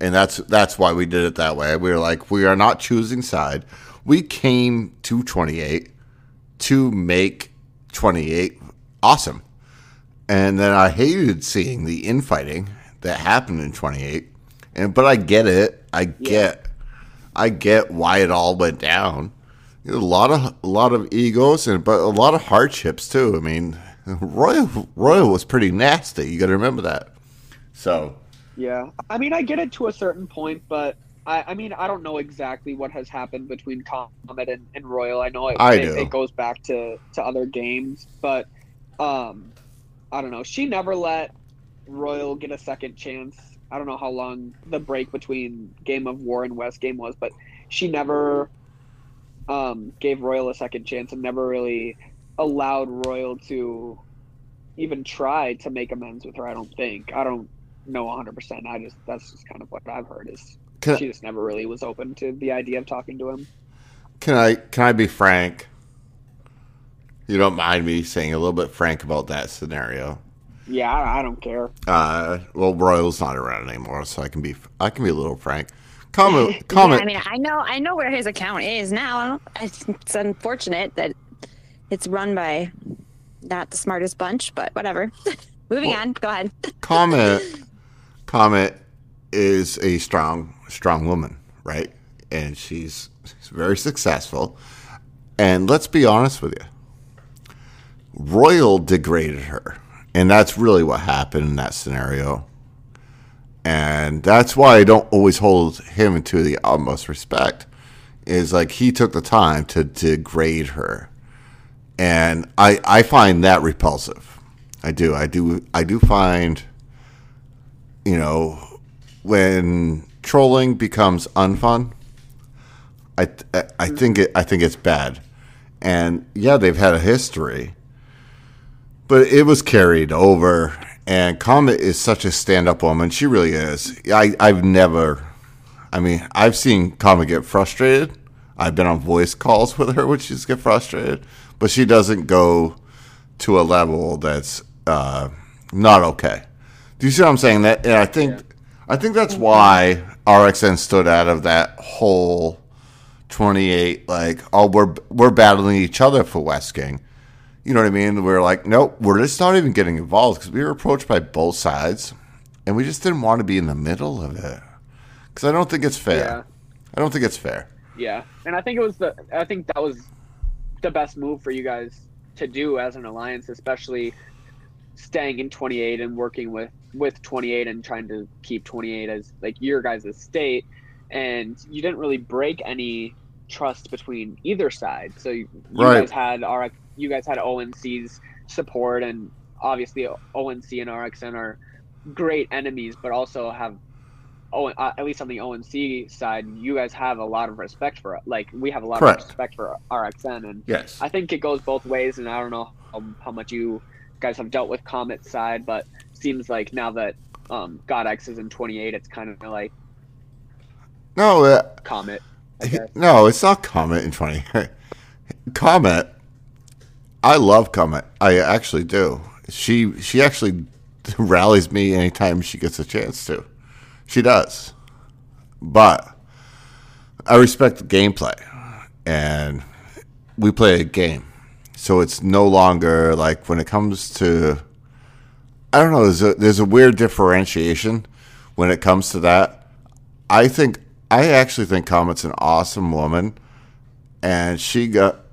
And that's that's why we did it that way. We were like, we are not choosing side. We came to 28 to make 28 awesome. And then I hated seeing the infighting that happened in 28. And but I get it. I get I get why it all went down. A lot of a lot of egos and but a lot of hardships too. I mean, <laughs> Royal Royal was pretty nasty. You got to remember that. So Yeah, I mean, I get it to a certain point, but I, I mean, I don't know exactly what has happened between Comet and, and Royal. I know it, I it, it goes back to, to other games, but um, I don't know. She never let Royal get a second chance. I don't know how long the break between Game of War and West Game was, but she never um, gave Royal a second chance and never really allowed Royal to even try to make amends with her. I don't think. I don't know 100%. I just that's just kind of what I've heard is Can- she just never really was open to the idea of talking to him. can I can I be frank? You don't mind me saying a little bit frank about that scenario? Yeah, I, I don't care. Uh, well, Royal's not around anymore, so I can be I can be a little frank. Comment comment. <laughs> Yeah, I mean, I know, I know where his account is now. It's, it's unfortunate that it's run by not the smartest bunch, but whatever. <laughs> Moving on. Go ahead. Comet <laughs> Comet is a strong strong woman, right? And she's, she's very successful. And let's be honest with you. Royal degraded her. And that's really what happened in that scenario. And that's why I don't always hold him to the utmost respect. Is like he took the time to degrade her. And I I find that repulsive. I do. I do I do find you know, when trolling becomes unfun, I I, I think it I think it's bad. And yeah, they've had a history, but it was carried over. And Comet is such a stand-up woman. She really is. I I've never, I mean, I've seen Comet get frustrated. I've been on voice calls with her when she's get frustrated, but she doesn't go to a level that's uh, not okay. Do you see what I'm saying? That and I think I think that's why RXN stood out of that whole 28. Like, oh, we're we're battling each other for West King. You know what I mean? We're like, nope, we're just not even getting involved because we were approached by both sides, and we just didn't want to be in the middle of it because I don't think it's fair. Yeah. I don't think it's fair. Yeah, and I think it was the I think that was the best move for you guys to do as an alliance, especially staying in 28 and working with with 28 and trying to keep 28 as like your guys' state and you didn't really break any trust between either side. So you, you Right. guys had our you guys had ONC's support, and obviously ONC and RXN are great enemies, but also have. Oh, at least on the ONC side, you guys have a lot of respect for like we have a lot Correct. of respect for RXN, and Yes. I think it goes both ways. And I don't know how, how much you guys have dealt with Comet's side, but seems like now that um, God X is in 28, it's kind of like No, uh, Comet. No, it's not Comet in 20. <laughs> Comet, I love Comet. I actually do. She she actually <laughs> rallies me anytime she gets a chance to. She does. But I respect the gameplay. And we play a game. So it's no longer like when it comes to I don't know, there's a there's a weird differentiation when it comes to that. I think I actually think Comet's an awesome woman, and she got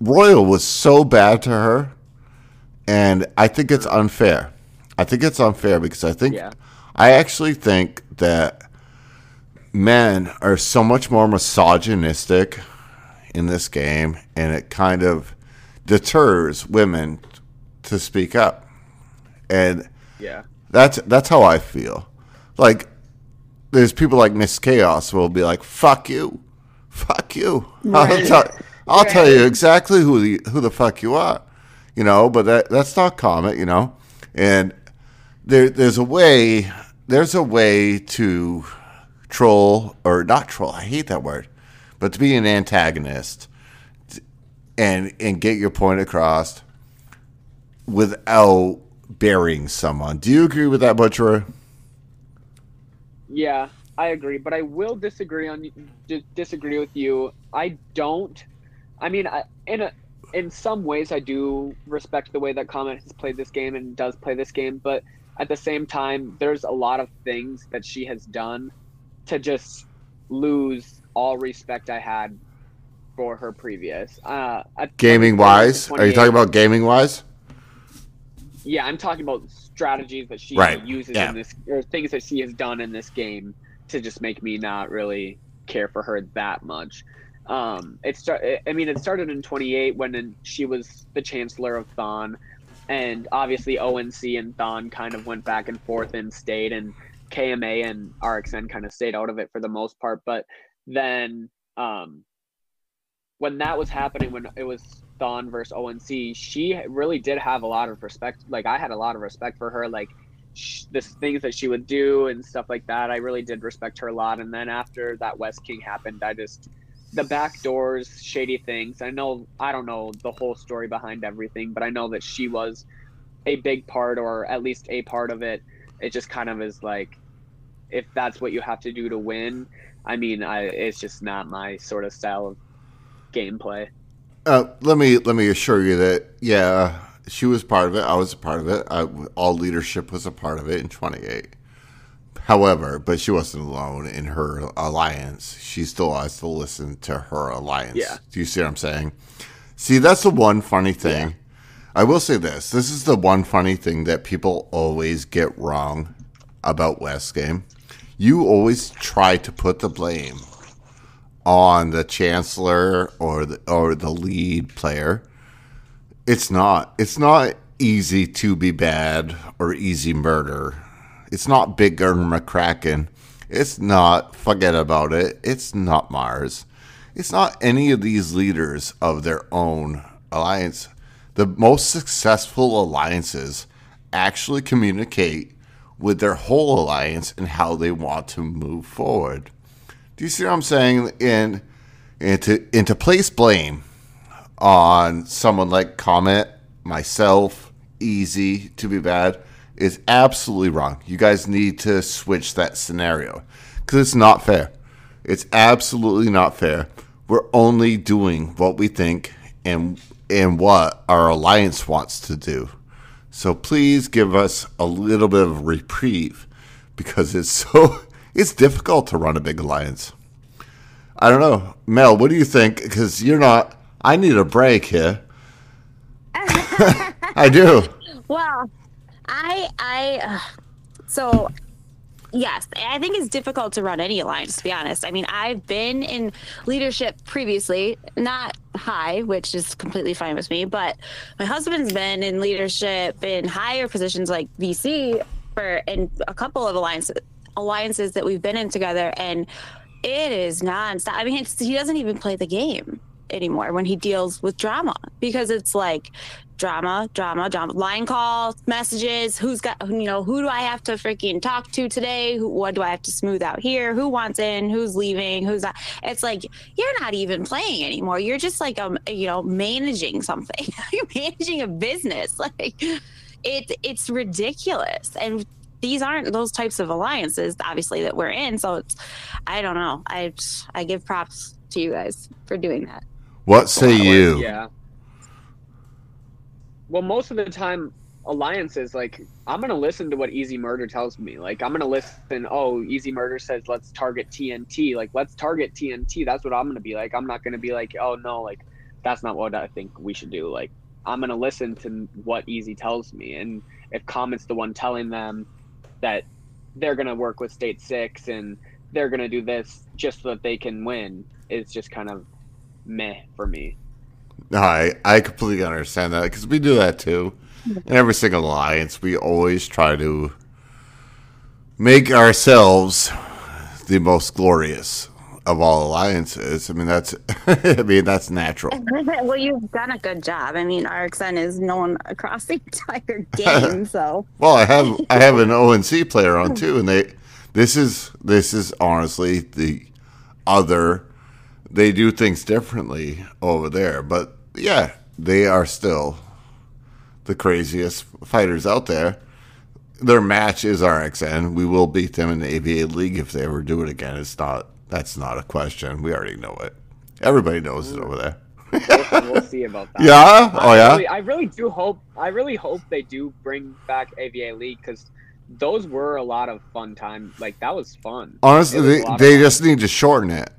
Royal was so bad to her, and I think it's mm-hmm. unfair. I think it's unfair because I think Yeah. I actually think that men are so much more misogynistic in this game, and it kind of deters women to speak up, and Yeah. that's that's how I feel. Like there's people like Miss Chaos will be like, "Fuck you, fuck you." <laughs> I'll, tell, I'll tell you exactly who the who the fuck you are, you know. But that that's not Comet, you know. And there there's a way there's a way to troll or not troll. I hate that word, but to be an antagonist and and get your point across without burying someone. Do you agree with that, Butcher? Yeah, I agree, but I will disagree on disagree with you. I don't. I mean, I, in a in some ways, I do respect the way that Comet has played this game and does play this game, but at the same time, there's a lot of things that she has done to just lose all respect I had for her previous. Uh, at Gaming wise, are you talking about gaming wise? Yeah, I'm talking about strategies that she Right, uses yeah. in this, or things that she has done in this game to just make me not really care for her that much. Um, it start. I mean, it started in 28 when she was the chancellor of Thon, and obviously ONC and Thon kind of went back and forth and stayed, and KMA and RXN kind of stayed out of it for the most part. But then, um, when that was happening, when it was Thon versus ONC, she really did have a lot of respect. Like I had a lot of respect for her. Like the things that she would do and stuff like that. I really did respect her a lot. And then after that West King happened, I just the back doors, shady things. I know I don't know the whole story behind everything, but I know that she was a big part, or at least a part of it. It just kind of is like, if that's what you have to do to win. I mean, I it's just not my sort of style of gameplay. Uh, let me let me assure you that yeah, she was part of it. I was a part of it. I, all leadership was a part of it in 28. However, but she wasn't alone in her alliance. She still has to listen to her alliance. Yeah. Do you see what I'm saying? See, that's the one funny thing. I will say this. This is the one funny thing that people always get wrong about West Game. You always try to put the blame on the chancellor or the or the lead player. It's not. It's not easy to be bad or easy murder. It's not Bigger McCracken. It's not forget about it. It's not Mars. It's not any of these leaders of their own alliance. The most successful alliances actually communicate with their whole alliance and how they want to move forward. Do you see what I'm saying? And and to and to place blame on someone like Comet, myself, Easy to be bad is absolutely wrong. You guys need to switch that scenario because it's not fair. It's absolutely not fair. We're only doing what we think and and what our alliance wants to do. So please give us a little bit of reprieve because it's <laughs> so it's difficult to run a big alliance. I don't know, Mel. What do you think? Because you're not. I need a break here. <laughs> <laughs> I do. Well, I I uh, so Yes, I think it's difficult to run any alliance, to be honest. I mean, I've been in leadership previously, not high, which is completely fine with me, but my husband's been in leadership in higher positions like VC for in a couple of alliances alliances that we've been in together, and it is nonstop. I mean, he doesn't even play the game anymore when he deals with drama because it's like drama, drama, drama, line calls, messages. Who's got, you know, who do I have to freaking talk to today? Who, what do I have to smooth out here? Who wants in? Who's leaving? Who's not? It's like you're not even playing anymore. You're just like, um, you know, managing something. <laughs> you're managing a business. <laughs> Like it, it's ridiculous. And these aren't those types of alliances, obviously, that we're in. So it's, I don't know. I, I give props to you guys for doing that. What say you? Yeah. Well, most of the time, alliances like I'm gonna listen to what Easy Murder tells me. Like I'm gonna listen. Oh, Easy Murder says let's target TNT. Like let's target TNT. That's what I'm gonna be like. I'm not gonna be like, oh no, like that's not what I think we should do. Like I'm gonna listen to what Easy tells me, and if Comet's the one telling them that they're gonna work with State Six and they're gonna do this just so that they can win, it's just kind of meh for me. No, I, I completely understand that because we do that too. In every single alliance, we always try to make ourselves the most glorious of all alliances. I mean, that's <laughs> I mean that's natural. <laughs> well, you've done a good job. I mean, RxN is known across the <laughs> entire game, so. well, I have I have an ONC player on too, and they this is this is honestly the other. They do things differently over there, but yeah, they are still the craziest fighters out there. Their match is RxN. We will beat them in the AVA League if they ever do it again. It's not. That's not a question. We already know it. Everybody knows it over there. we'll, we'll see about that. Yeah? Oh, I yeah? Really, I really do hope. I really hope they do bring back AVA League because those were a lot of fun time. Like that was fun. Honestly, was they, a lot of they just need to shorten it.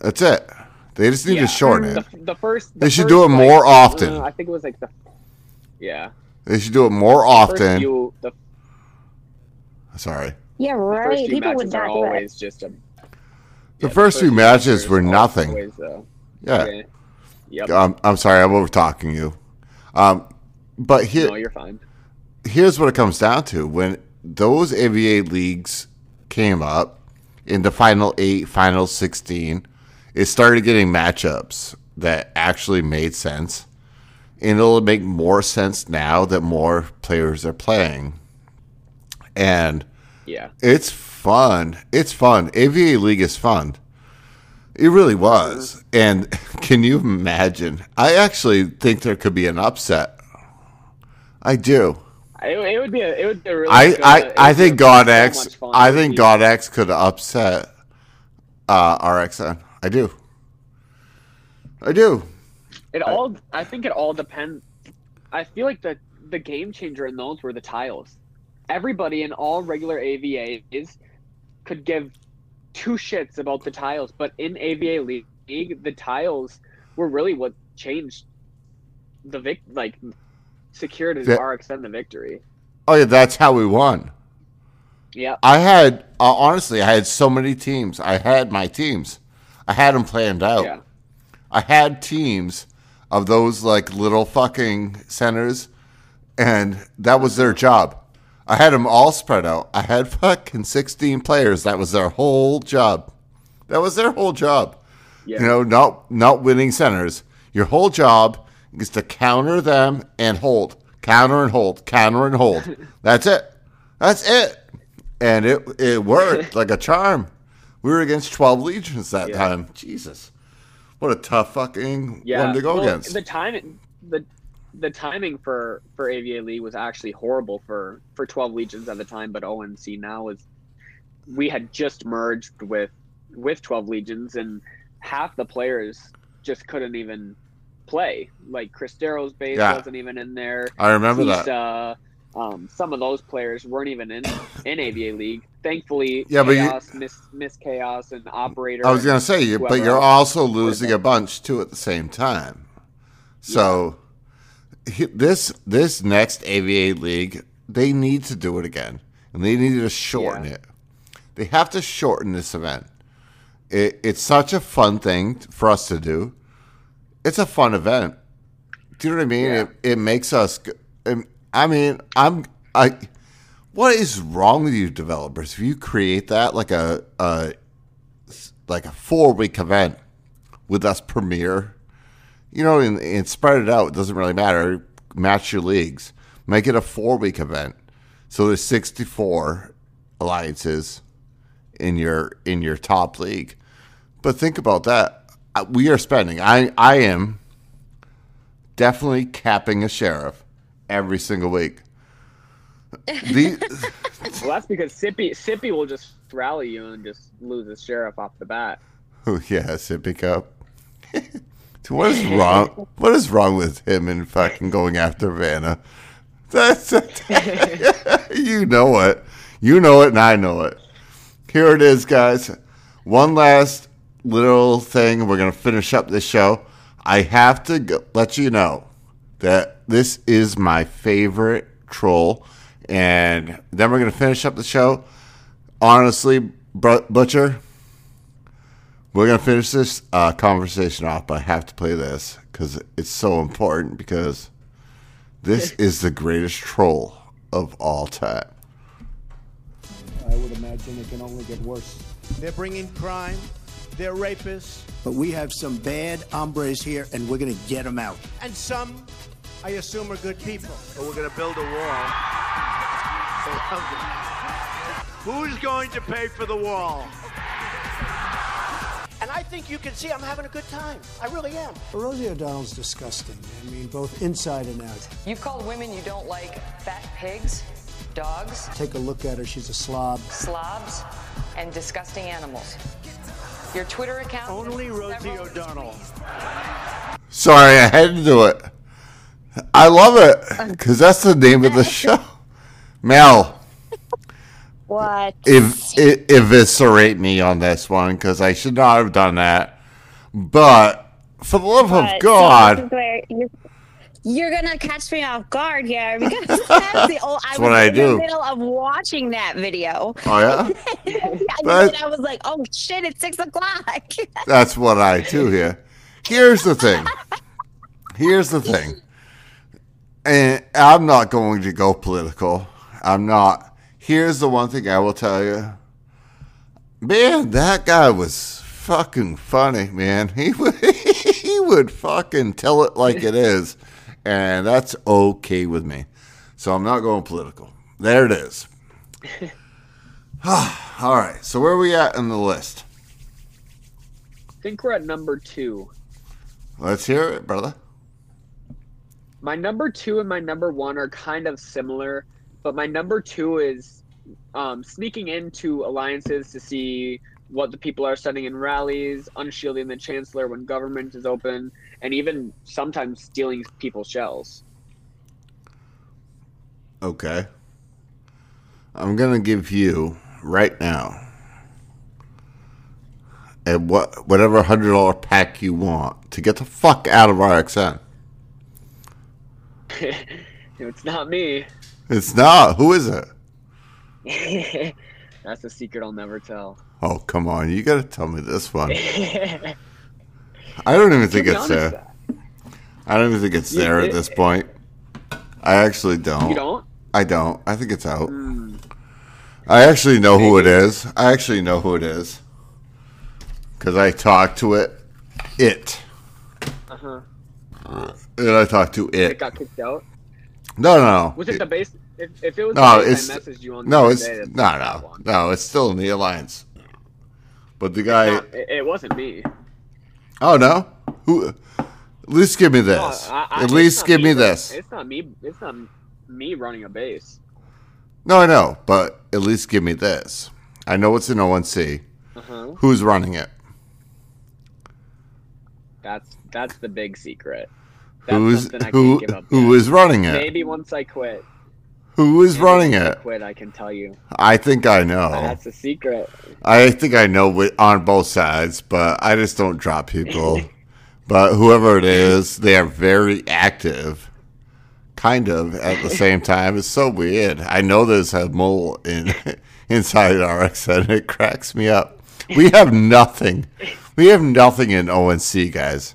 That's it. They just need Yeah, to shorten it. The, the first. They should first, do it more like, often. uh, I think it was like the. Yeah. They should do it more First often. few, the, Sorry. Yeah, the right. first few People would matches are not always just a. The yeah, first few few matches were nothing. always, uh, Yeah. okay. Yep. Um, I'm sorry, I'm over talking you. Um, but here, no, you're fine. here's what it comes down to: when those AVA leagues came up in the final eight, final sixteen, it started getting matchups that actually made sense, and it'll make more sense now that more players are playing, and Yeah. it's fun. It's fun. AVA League is fun. It really was. And <laughs> can you imagine? I actually think there could be an upset. I do. It, it would be a. It would be a really. I, good, I, I think God so X. fun. I think God X could upset uh, RXN. I do. I do. It all. I think it all depends. I feel like the the game changer in those were the tiles. Everybody in all regular AVAs could give two shits about the tiles, but in AVA League, the tiles were really what changed the vic. Like secured Yeah. RXN the victory. Oh yeah, that's how we won. Yeah. I had uh, honestly, I had so many teams. I had my teams. I had them planned out. Yeah. I had teams of those like little fucking centers, and that was their job. I had them all spread out. I had fucking sixteen players. That was their whole job. That was their whole job. Yeah. You know, not not winning centers. Your whole job is to counter them and hold, counter and hold, counter and hold. <laughs> That's it. That's it. And it it worked like a charm. We were against twelve legions that Yeah. time. Jesus, what a tough fucking yeah. one to go well, against. The timing the the timing for for AVA League was actually horrible for for 12 legions at the time, but ONC now is we had just merged with with 12 legions and half the players just couldn't even play. Like Chris Cristero's base Yeah. wasn't even in there. I remember that. that. Um, some of those players weren't even in in AVA League. Thankfully, Yeah, but you- Chaos, Miss Miss Chaos, and Operator. I was gonna say, you- but you're also losing a bunch too at the same time. So he- this this next AVA league, they need to do it again. and they need to shorten it. They have to shorten this event. It, it's such a fun thing for us to do. It's a fun event. Do you know what I mean? It, it makes us. I mean, I'm. I. What is wrong with you developers? If you create that like a, a like a four week event with us premiere, you know, and, and spread it out. It doesn't really matter. Match your leagues. Make it a four week event. So there's 64 alliances in your in your top league. But think about that. Uh, We are spending. I I am definitely capping a sheriff every single week. The, <laughs> Well, that's because Sippy Sippy will just rally you and just lose his sheriff off the bat. <laughs> oh yeah, sippy cup. <laughs> So what is wrong? What is wrong with him and fucking going after Vanna? That's you know it. You know it, and I know it. Here it is, guys. One last little thing. We're gonna finish up this show. I have to go, let you know that this is my favorite troll, and then we're gonna finish up the show. Honestly, Butcher, we're gonna finish this uh, conversation off, but I have to play this because it's so important. Because this <laughs> is the greatest troll of all time. I would imagine it can only get worse. They're bringing crime. They're rapists. But we have some bad hombres here, and we're going to get them out. And some, I assume, are good people. But we're going to build a wall. <laughs> Who's going to pay for the wall? And I think you can see I'm having a good time. I really am. Rosie O'Donnell's disgusting. I mean, both inside and out. You've called women you don't like fat pigs, dogs, Take a look at her. She's a slob. slobs, and disgusting animals. Your Twitter account. Only Rosie O'Donnell. Sorry, I had to do it. I love it <laughs> uh. because that's the name of the show. <laughs> Mel, What? ev- e- eviscerate me on this one because I should not have done that. But for the love of But, so God, where you're, you're gonna catch me off guard here <laughs> because that's the old. I That's was what I in do. the middle of watching that video. Oh, yeah? and But- then I was like, "Oh shit! It's six o'clock." that's what I do here. Here's the thing. Here's the thing. And I'm not going to go political. I'm not. Here's the one thing I will tell you. Man, that guy was fucking funny, man. He <laughs> would, he would fucking tell it like it is. And that's okay with me. So I'm not going political. There it is. <laughs> Ah, all right. So where are we at in the list? I think we're at number two. Let's hear it, brother. My number two and my number one are kind of similar, but my number two is um, sneaking into alliances to see what the people are studying in rallies, unshielding the chancellor when government is open, and even sometimes stealing people's shells. Okay. I'm gonna give you right now a what whatever hundred dollar pack you want to get the fuck out of RXN. <laughs> it's not me. It's not. Who is it? <laughs> That's a secret I'll never tell. Oh come on, you gotta tell me this one. <laughs> I don't even think it's honest, there. I don't even think it's there at this point. I actually don't. You don't? I don't. I think it's out. Hmm. I actually know who it is. I actually know who it is. Because I talked to it. It. Uh huh. And I talked to It it. got kicked out. No, no, no. Was it the base? If, if it was No, the base it's I messaged you on no, it's no, no, no. It's still in the alliance. But the guy. Not- it, it wasn't me. Oh no. Who? At least give me this. No, I- I- At least give me run- this. It's not me. It's not me running a base. No, I know, but at least give me this. I know it's an ONC. Uh-huh. Who's running it? That's that's the big secret. That's who? give up. Who is running it? Maybe once I quit. Who is Maybe running once I it? quit, I can tell you. I think I know. That's a secret. I think I know on both sides, but I just don't drop people. <laughs> but whoever it is, they are very active, kind of at the same <laughs> time. It's so weird. I know there's a mole in <laughs> inside RX, and It cracks me up. We have nothing. We have nothing in ONC, guys.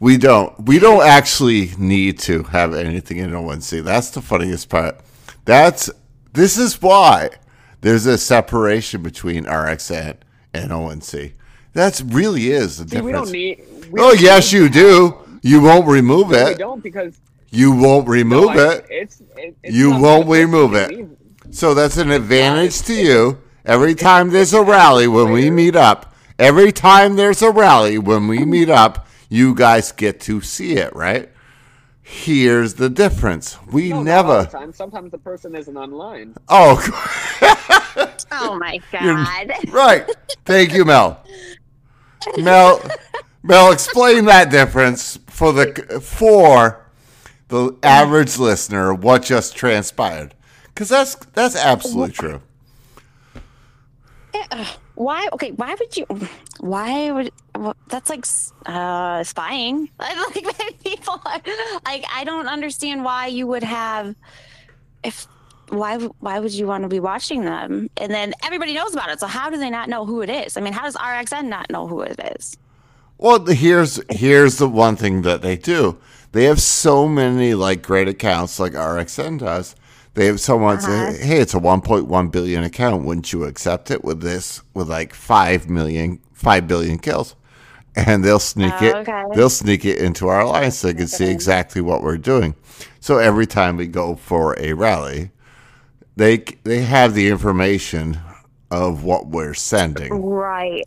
We don't. We don't actually need to have anything in ONC. That's the funniest part. That's this is why there's a separation between RXN and ONC. That's really is the See, difference. we don't need. We oh don't yes, need you do. You won't remove No, we it. don't because You won't remove no, I- it. It's, it, it's You won't remove it. leave- So that's an advantage to you. Every time there's a rally when we meet up, every time there's a rally when we <clears throat> meet up, you guys get to see it, right? Here's the difference. We No, not all never. the time. Sometimes the person isn't online. Oh, <laughs> Oh my You're- god. <laughs> right. Thank you, Mel. Mel, Mel, explain that difference for the for the average listener. What just transpired? Because that's that's absolutely true. Eh, Why? Okay, why would you? Why would? Well, that's like uh, spying. <laughs> Like people, are, like I don't understand why you would have. If why why would you want to be watching them? And then everybody knows about it. So how do they not know who it is? I mean, how does RXN not know who it is? Well, here's here's the one thing that they do. They have so many like great accounts, like RXN does. They have someone Uh-huh. say, "Hey, it's a 1.1 billion account. Wouldn't you accept it with this with like five million, five billion kills?" And they'll sneak Oh, it. okay. They'll sneak it into our alliance so they can see exactly what we're doing. So every time we go for a rally, they they have the information of what we're sending. Right.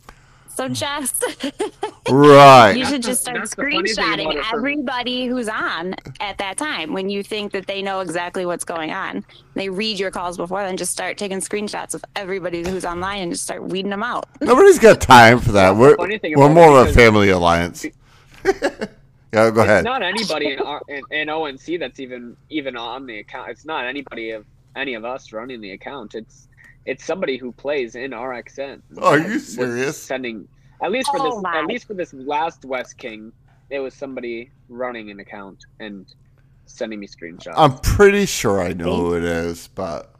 So just <laughs> Right. you should just start that's the funny thing about screenshotting everybody who's on at that time when you think that they know exactly what's going on. They read your calls before, then just start taking screenshots of everybody who's online and just start weeding them out. <laughs> Nobody's got time for that. We're we're more of a family alliance. <laughs> yeah, go ahead. It's not anybody in, R- in, in ONC that's even even on the account. It's not anybody of any of us running the account. It's it's somebody who plays in RXN. Oh, are you serious? Sending at least for Oh this my. at least for this last West King, it was somebody running an account and sending me screenshots. I'm pretty sure I know who it is, but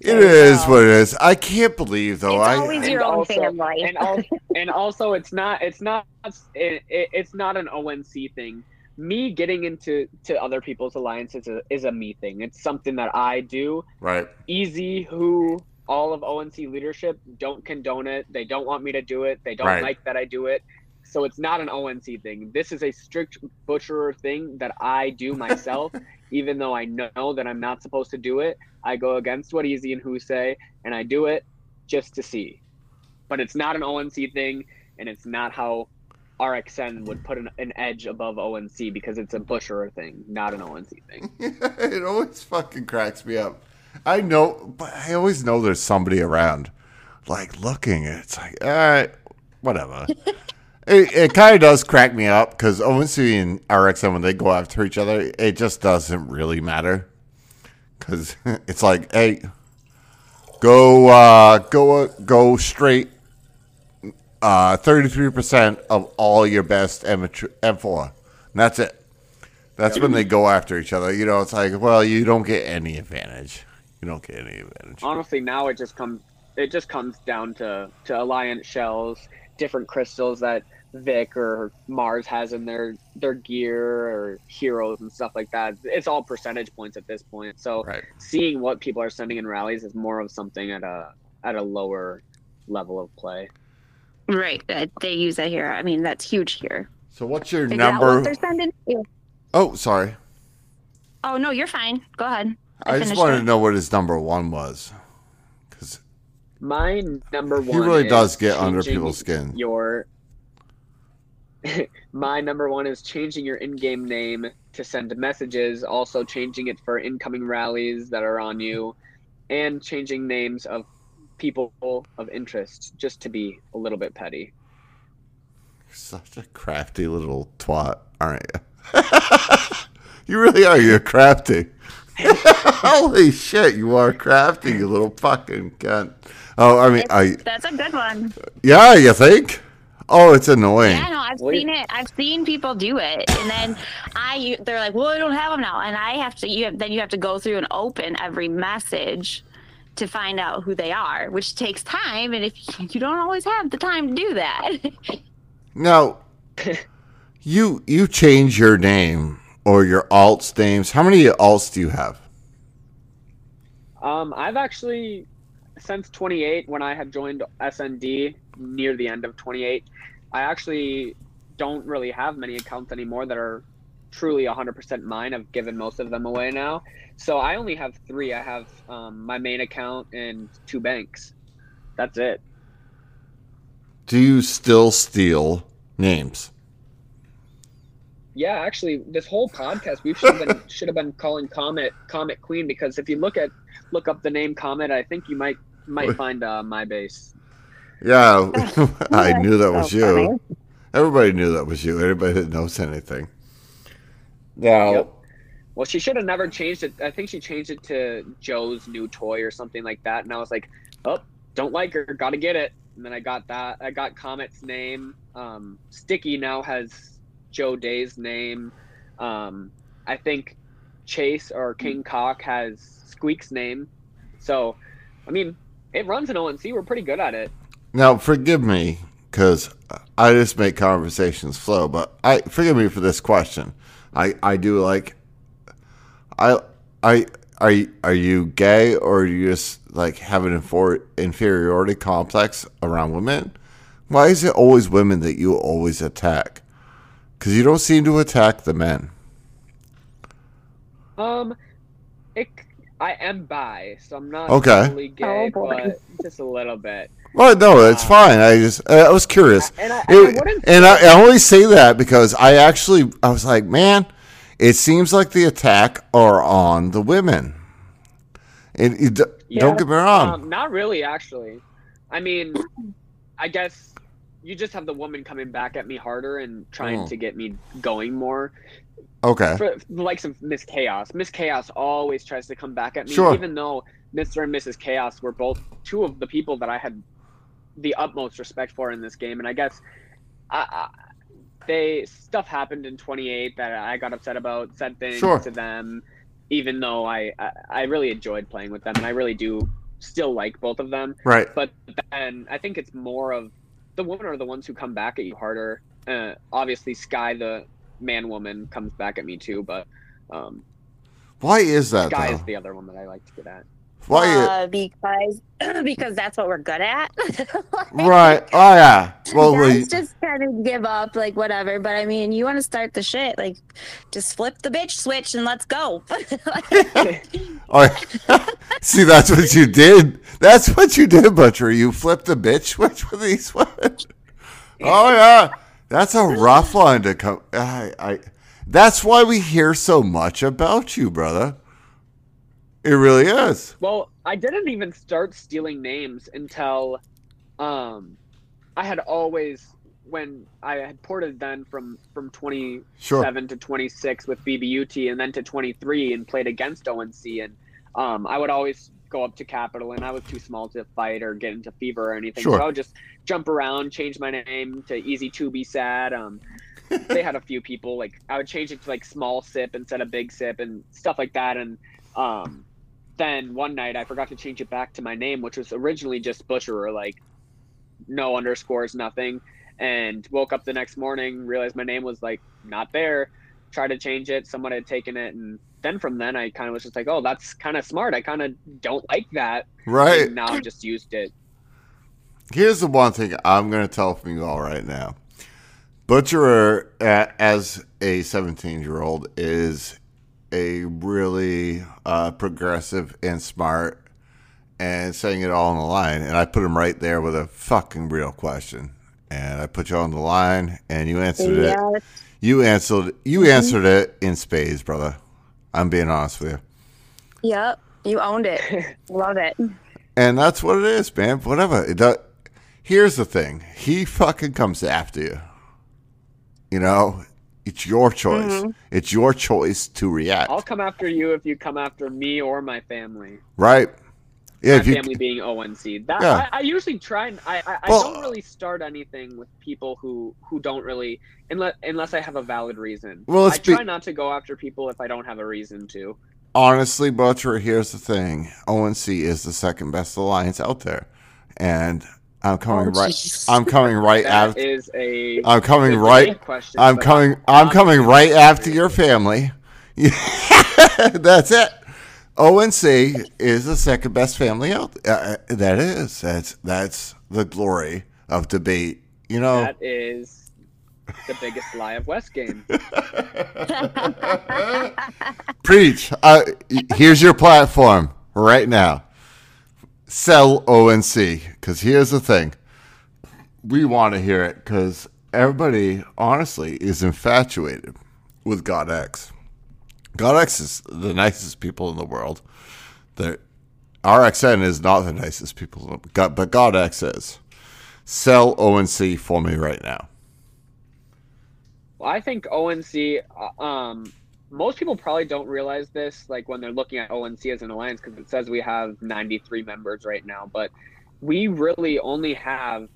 it There is go. what it is. I can't believe though. It's I always your And own also- family. and also, <laughs> and also it's not it's not it, it, it's not an ONC thing. Me getting into to other people's alliances is a, is a me thing. It's something that I do. right. Easy, who all of ONC leadership don't condone it. They don't want me to do it. They don't Right. like that I do it. So it's not an ONC thing. This is a strict butcherer thing that I do <laughs> myself, even though I know that I'm not supposed to do it. I go against what Easy and Who say, and I do it just to see. But it's not an ONC thing, and it's not how RXN would put an, an edge above ONC because it's a butcherer thing, not an ONC thing. <laughs> it always fucking cracks me up. I know, but I always know there's somebody around, like looking. and It's like, all right, whatever. <laughs> it it kind of does crack me up because ONC and RXN when they go after each other, it just doesn't really matter. Because <laughs> it's like, hey, go, uh, go, uh, go straight. Uh, thirty-three percent of all your best M4, M4. That's it. That's when they go after each other. You know, it's like, well, you don't get any advantage. You don't get any advantage. Honestly, now it just comes it just comes down to to alliance shells, different crystals that Vic or Mars has in their their gear or heroes and stuff like that. It's all percentage points at this point. So Right. seeing what people are sending in rallies is more of something at a at a lower level of play. Right. uh, They use that here. I mean, that's huge here. So what's your Figure out what number? they're sending. Yeah. Oh, sorry. Oh no, you're fine. Go ahead. I, just wanted it. to know what his number one was. Because my number one. He really is does get under people's skin. Your <laughs> my number one is changing your in-game name to send messages. Also changing it for incoming rallies that are on you, and changing names of people of interest just to be a little bit petty. Such a crafty little twat, aren't you? <laughs> you really are. You're crafty. <laughs> Holy shit, you are crafty, you little fucking cunt. Oh, I mean, I That's a good one. yeah, you think? Oh, it's annoying. Yeah, no, I've seen it. I've seen people do it, and then I, they're like, "Well, I don't have them now," and I have to. You have, then you have to go through and open every message to find out who they are, which takes time, and if you don't always have the time to do that. <laughs> Now, <laughs> you you change your name or your alts names. How many alts do you have? Um, I've actually since 28 when I had joined SND near the end of 28, I actually don't really have many accounts anymore that are truly 100% mine. I've given most of them away now. So I only have three. I have um, my main account and two banks. That's it. Do you still steal names? Yeah, actually, this whole podcast we should have been <laughs> should have been calling Comet Comet Queen because if you look at look up the name Comet, I think you might might find uh, my base. Yeah, <laughs> <laughs> I knew that was so you. funny. Everybody knew that was you. Anybody that knows anything. Now, Yep. Well, she should have never changed it. I think she changed it to Joe's new toy or something like that. And I was like, oh, don't like her. Got to get it. And then I got that. I got Comet's name. Um, Sticky now has Joe Day's name. Um, I think Chase or King Cock has Squeak's name. So, I mean, it runs in ONC. We're pretty good at it. now forgive me because I just make conversations flow. But I forgive me for this question. I I do like. I I are are you gay or are you just like have an infor- inferiority complex around women? Why is it always women that you always attack? Because you don't seem to attack the men. Um, it, I am bi, so I'm not Okay. totally gay, Oh, but just a little bit. Well, no, it's fine. I just I was curious, and I- It- and I and I, I only say that because I actually I was like, man, it seems like the attack are on the women. And you d- don't get me wrong. Um, not really, actually. I mean, I guess you just have the woman coming back at me harder and trying Oh. to get me going more. Okay, For the likes of Miss Chaos, Miss Chaos always tries to come back at me, Sure. even though Mr. and Mrs. Chaos were both two of the people that I had the utmost respect for in this game, and I guess I, I, they stuff happened in 28 that I got upset about, said things Sure. to them, even though I, I I really enjoyed playing with them, and I really do still like both of them. Right. But then I think it's more of the women are the ones who come back at you harder. Uh, obviously, Sky the man woman comes back at me too, but um, why is that Sky though? is the other one that I like to get at. Why? Uh, because <clears throat> because that's what we're good at. <laughs> right? Oh yeah. Well, we, just kind of give up, like whatever. But I mean, you want to start the shit, like just flip the bitch switch and let's go. <laughs> <laughs> oh, see, that's what you did. That's what you did, Butcher. You flipped the bitch switch with these ones. Oh yeah, that's a rough one to come. I, I. That's why we hear so much about you, brother. It really is. Well, I didn't even start stealing names until um, I had always when I had ported then from from 27 Sure. to 26 with BBUT and then to 23 and played against ONC and um, I would always go up to Capital and I was too small to fight or get into fever or anything. Sure. So I would just jump around, change my name to Easy to Be Sad. Um, they had a few people like I would change it to like small sip instead of big sip and stuff like that and um then one night I forgot to change it back to my name, which was originally just Butcherer, like no underscores, nothing. And woke up the next morning, realized my name was like not there. Tried to change it, someone had taken it, and then from then I kind of was just like, oh, that's kind of smart. I kind of don't like that. Right. And now I just used it. Here's the one thing I'm going to tell from you all right now. Butcherer, a- as a 17 year old, is a really uh, progressive and smart and saying it all on the line. And I put him right there with a fucking real question. And I put you on the line and you answered Yes. it. You answered you answered it in spades, brother. I'm being honest with you. yep, you owned it. <laughs> Love it. And that's what it is, man. Whatever. It does, here's the thing. He fucking comes after you. You know, it's your choice. Mhm. It's your choice to react. I'll come after you if you come after me or my family. Right. Yeah, my if you- family being ONC. That Yeah. I, I usually try and I, I, I don't really start anything with people who who don't really unless unless I have a valid reason. Well, let's I try be- not to go after people if I don't have a reason to. Honestly, Butcher, here's the thing: ONC is the second best alliance out there, and I'm coming Oh, right. I'm coming <laughs> right after. is a I'm coming right. question, I'm coming. I'm coming right after your family. <laughs> That's it. ONC is the second best family out. Uh, that is. That's that's the glory of debate. You know. That is the biggest lie of West game. <laughs> Preach. Uh, here's your platform right now. Sell ONC. Because here's the thing we want to hear it because everybody, honestly, is infatuated with God X. God X is the nicest people in the world. The RXN is not the nicest people, the- but God X is. Sell ONC for me right now. Well, I think ONC. uh, Um, most people probably don't realize this, like when they're looking at ONC as an alliance, because it says we have 93 members right now, but we really only have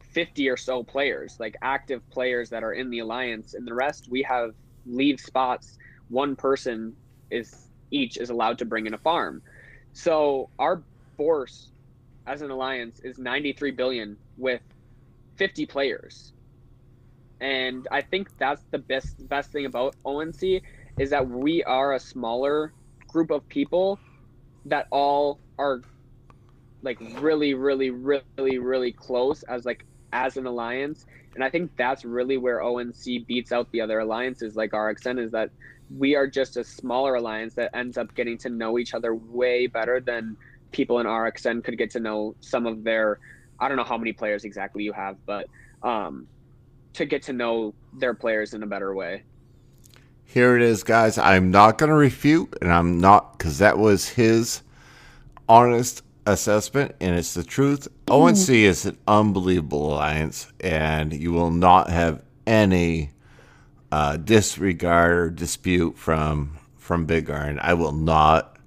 50 or so players, like active players that are in the alliance, and the rest we have leave spots. One person is each is allowed to bring in a farm. So our force as an alliance is 93 billion with 50 players and I think that's the best best thing about ONC is that we are a smaller group of people that all are like really really really really close as like as an alliance and I think that's really where ONC beats out the other alliances like RXN is that we are just a smaller alliance that ends up getting to know each other way better than people in RXN could get to know some of their I don't know how many players exactly you have but um to get to know their players in a better way. Here it is, guys. I'm not going to refute, and I'm not because that was his honest assessment, and it's the truth. ONC is an unbelievable alliance, and you will not have any uh, disregard or dispute from from Big Iron. I will not.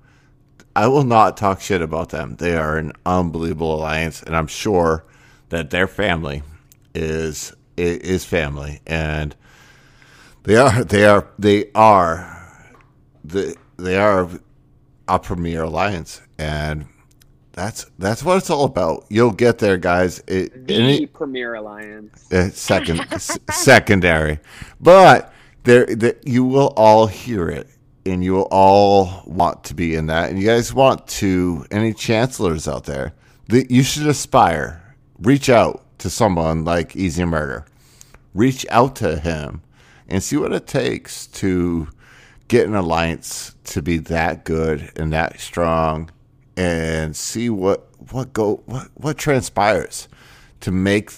I will not talk shit about them. They are an unbelievable alliance, and I'm sure that their family is is family, and they are they are they are the they are a premier alliance, and that's that's what it's all about. You'll get there, guys. It, The any- Premier Alliance. uh, second s- secondary but there that you will all hear it and you will all want to be in that and you guys want to any chancellors out there that you should aspire reach out to someone like easy murder reach out to him and see what it takes to get an alliance to be that good and that strong and see what what go what what transpires to make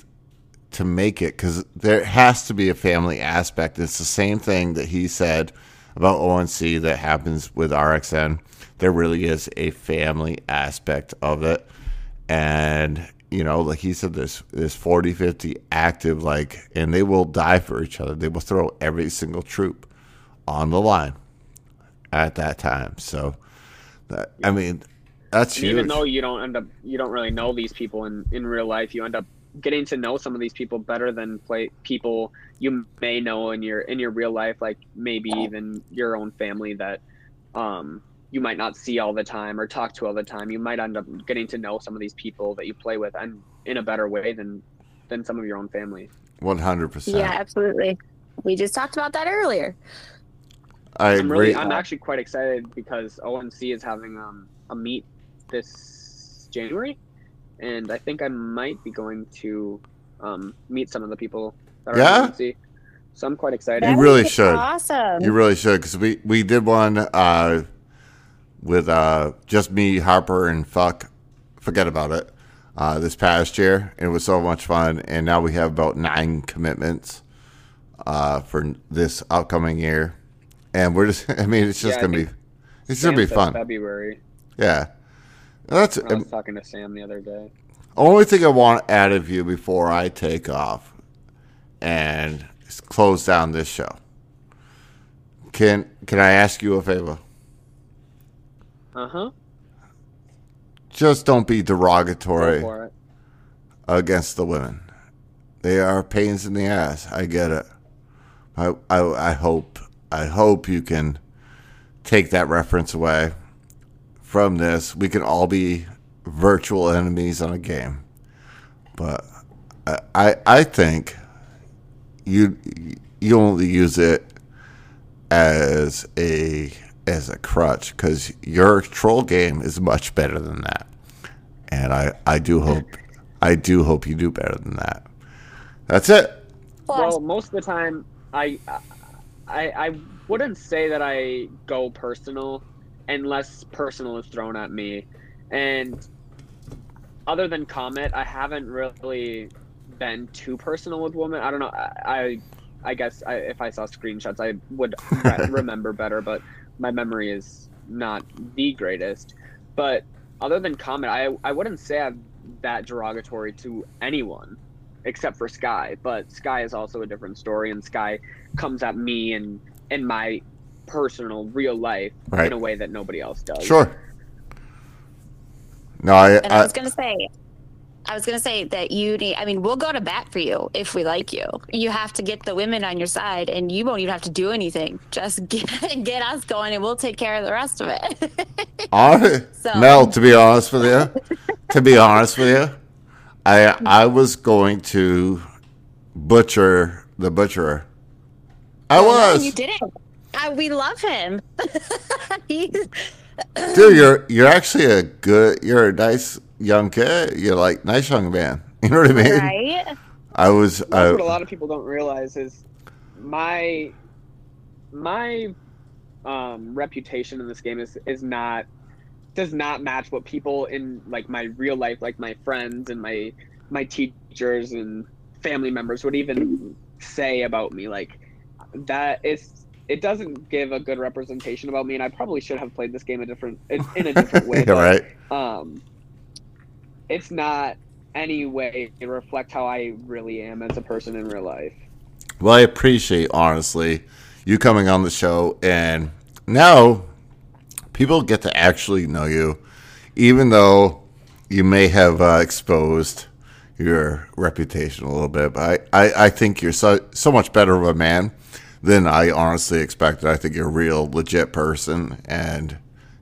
to make it because there has to be a family aspect. It's the same thing that he said about ONC that happens with RXN. There really is a family aspect of it. And, you know, like he said, there's, there's 40, 50 active, like, and they will die for each other. They will throw every single troop on the line at that time. So, that, I mean, that's And huge. even though you don't end up you don't really know these people in in real life, you end up getting to know some of these people better than play people you may know in your in your real life, like maybe even your own family that um you might not see all the time or talk to all the time. You might end up getting to know some of these people that you play with and in a better way than than some of your own family. 100%. Yeah, absolutely. We just talked about that earlier. I I'm really, agree. I'm actually quite excited because ONC is having um, a meet this January, and I think I might be going to um, meet some of the people that are Yeah? at ONC. So I'm quite excited. You really should. Awesome. You really should because we we did one uh, with uh, just me, Harper, and fuck, forget about it. Uh, this past year, it was so much fun, and now we have about nine commitments uh, for this upcoming year, and we're just. <laughs> I mean, it's just Yeah, gonna be—it's gonna be fun. February. Yeah, that's I was talking to Sam the other day. only thing I want out of you before I take off and close down this show. Can can I ask you a favor? Uh huh. just don't be derogatory against the women. They are pains in the ass. I get it. I, I, I hope I hope you can take that reference away from this. We can all be virtual enemies on a game, but I I, I think you you only use it as a as a crutch because your troll game is much better than that, and I I do hope I do hope you do better than that. That's it. Well, most of the time, I, I, I wouldn't say that I go personal unless personal is thrown at me, and other than Comet, I haven't really been too personal with women. I don't know. I, I, I guess I, if I saw screenshots, I would <laughs> remember better, but my memory is not the greatest. But other than Comet, I, I wouldn't say I'm that derogatory to anyone except for Sky. But Sky is also a different story, and Sky comes at me and in my personal, real life Right. in a way that nobody else does. Sure. No, I, And I I was gonna say, I was gonna say that you need. I mean, we'll go to bat for you if we like you. You have to get the women on your side, and you won't even have to do anything. Just <laughs> get get us going, and we'll take care of the rest of it. <laughs> I, So- Mel, to be honest with you, to be honest with you, I I was going to butcher the butcherer. I No, was. you didn't. Uh, we love him. <laughs> He's, Dude, you're you're actually a good. You're a nice young kid. You're like nice young man. <laughs> You know what I mean? right? I was. That's I, what a lot of people don't realize is my my um, reputation in this game is is not does not match what people in like my real life, like my friends and my my teachers and family members would even say about me. Like that is it doesn't give a good representation about me, and I probably should have played this game a different in in a <laughs> different way. But, right. Um, it's not any way to reflect how I really am as a person in real life. Well, I appreciate honestly you coming on the show, and now people get to actually know you, even though you may have uh, exposed your reputation a little bit. But I, I, I think you're so so much better of a man than I honestly expected. I think you're a real legit person, and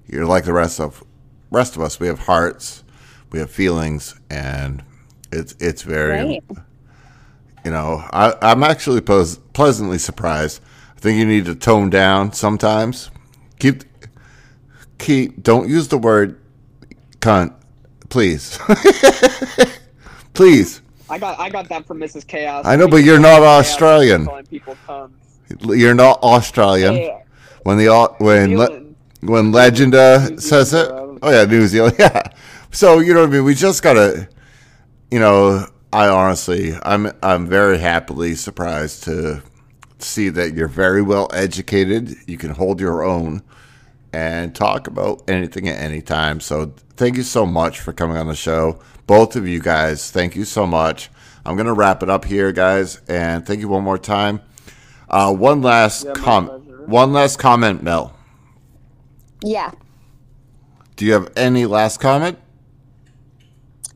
you're like the rest of rest of us. We have hearts, we have feelings, and it's it's very Right. you know, I, I'm actually pos- pleasantly surprised. I think you need to tone down sometimes. Keep, keep. Don't use the word cunt, please, <laughs> please. I got I got that from Mrs. Chaos. I know, but you're not Australian. Calling people cunts. You're not Australian. Hey, When the when le- when Legend uh, says it, oh yeah, New Zealand, <laughs> yeah. So you know what I mean. We just gotta, you know. I honestly, I'm I'm very happily surprised to see that you're very well educated. You can hold your own and talk about anything at any time. So thank you so much for coming on the show, both of you guys. Thank you so much. I'm gonna wrap it up here, guys, and thank you one more time. Uh, one last Yeah, comment. One last comment, Mel. Yeah. Do you have any last comment?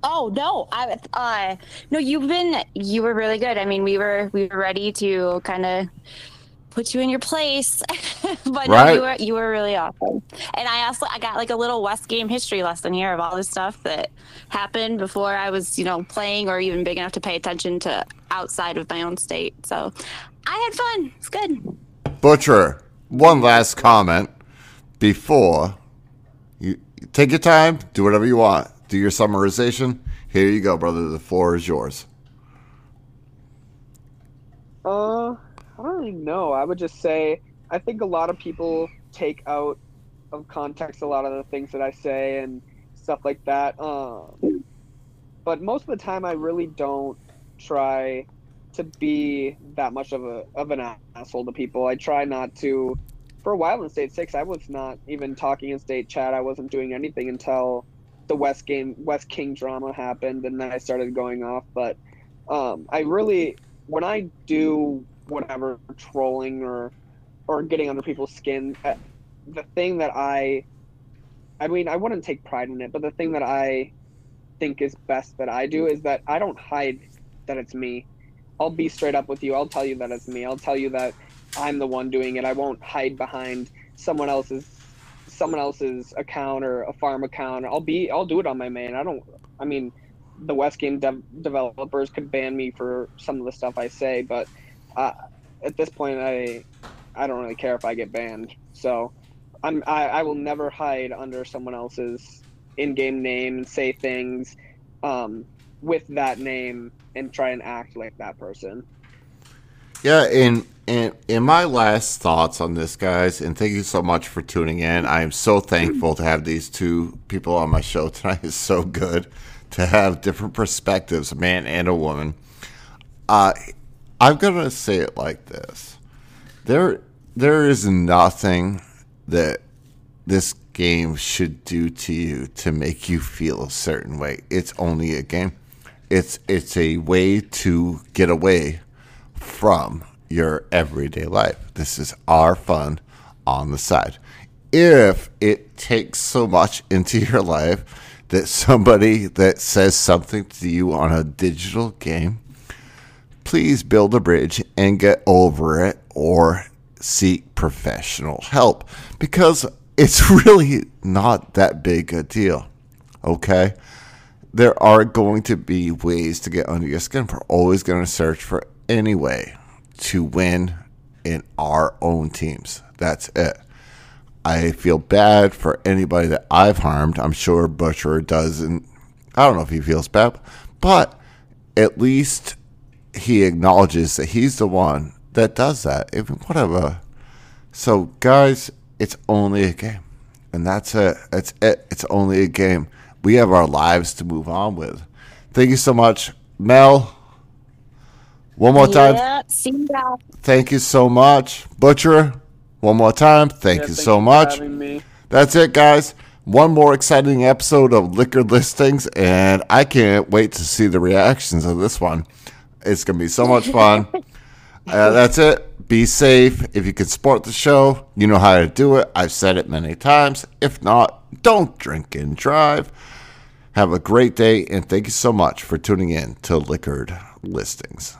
Oh no, I uh no, you've been you were really good. I mean, we were we were ready to kind of put you in your place, <laughs> but no, you were you were really awesome. And I also I got like a little West game history lesson here of all the stuff that happened before I was you know playing or even big enough to pay attention to outside of my own state. So I had fun. It's good. Butcher, one last comment before you take your time, do whatever you want. Do your summarization. Here you go, brother. The floor is yours. Uh, I don't really know. I would just say I think a lot of people take out of context a lot of the things that I say and stuff like that. Um, but most of the time, I really don't try to be that much of a of an asshole to people. I try not to. For a while in State Six, I was not even talking in State Chat. I wasn't doing anything until the West game West King drama happened, and then I started going off. But um, I really, when I do whatever trolling or or getting under people's skin, uh, the thing that I I mean, I wouldn't take pride in it, but the thing that I think is best that I do is that I don't hide that it's me. I'll be straight up with you. I'll tell you that it's me. I'll tell you that I'm the one doing it. I won't hide behind someone else's someone else's account or a farm account. I'll be I'll do it on my main. I don't. I mean, the West Game dev- developers could ban me for some of the stuff I say, but uh, at this point, I I don't really care if I get banned. So I'm I, I will never hide under someone else's in-game name and say things um, with that name and try and act like that person. Yeah, and and in my last thoughts on this, guys, and thank you so much for tuning in. I am so thankful to have these two people on my show <laughs> tonight. It's so good to have different perspectives, a man and a woman. Uh, I'm gonna say it like this: there, there is nothing that this game should do to you to make you feel a certain way. It's only a game. It's it's a way to get away from your everyday life. This is our fun on the side. If it takes so much into your life that somebody that says something to you on a digital game, please build a bridge and get over it or seek professional help because it's <laughs> really not that big a deal. Okay? There are going to be ways to get under your skin. We're always going to search for any way to win in our own teams. That's it. I feel bad for anybody that I've harmed. I'm sure Butcher doesn't. I don't know if he feels bad, but at least he acknowledges that he's the one that does that. If whatever. So, guys, it's only a game, and that's it. It's it. It's only a game. We have our lives to move on with. Thank you so much, Mel. One more time. Yeah, see ya. Thank you so much, Butcher. One more time. Thank Yeah, you so you much. That's it, guys. One more exciting episode of Liquor Listings, and I can't wait to see the reactions of this one. It's going to be so much <laughs> fun. uh, that's it. Be safe. If you can support the show, you know how to do it. I've said it many times. If not, don't drink and drive. Have a great day, and thank you so much for tuning in to Liquored Listings.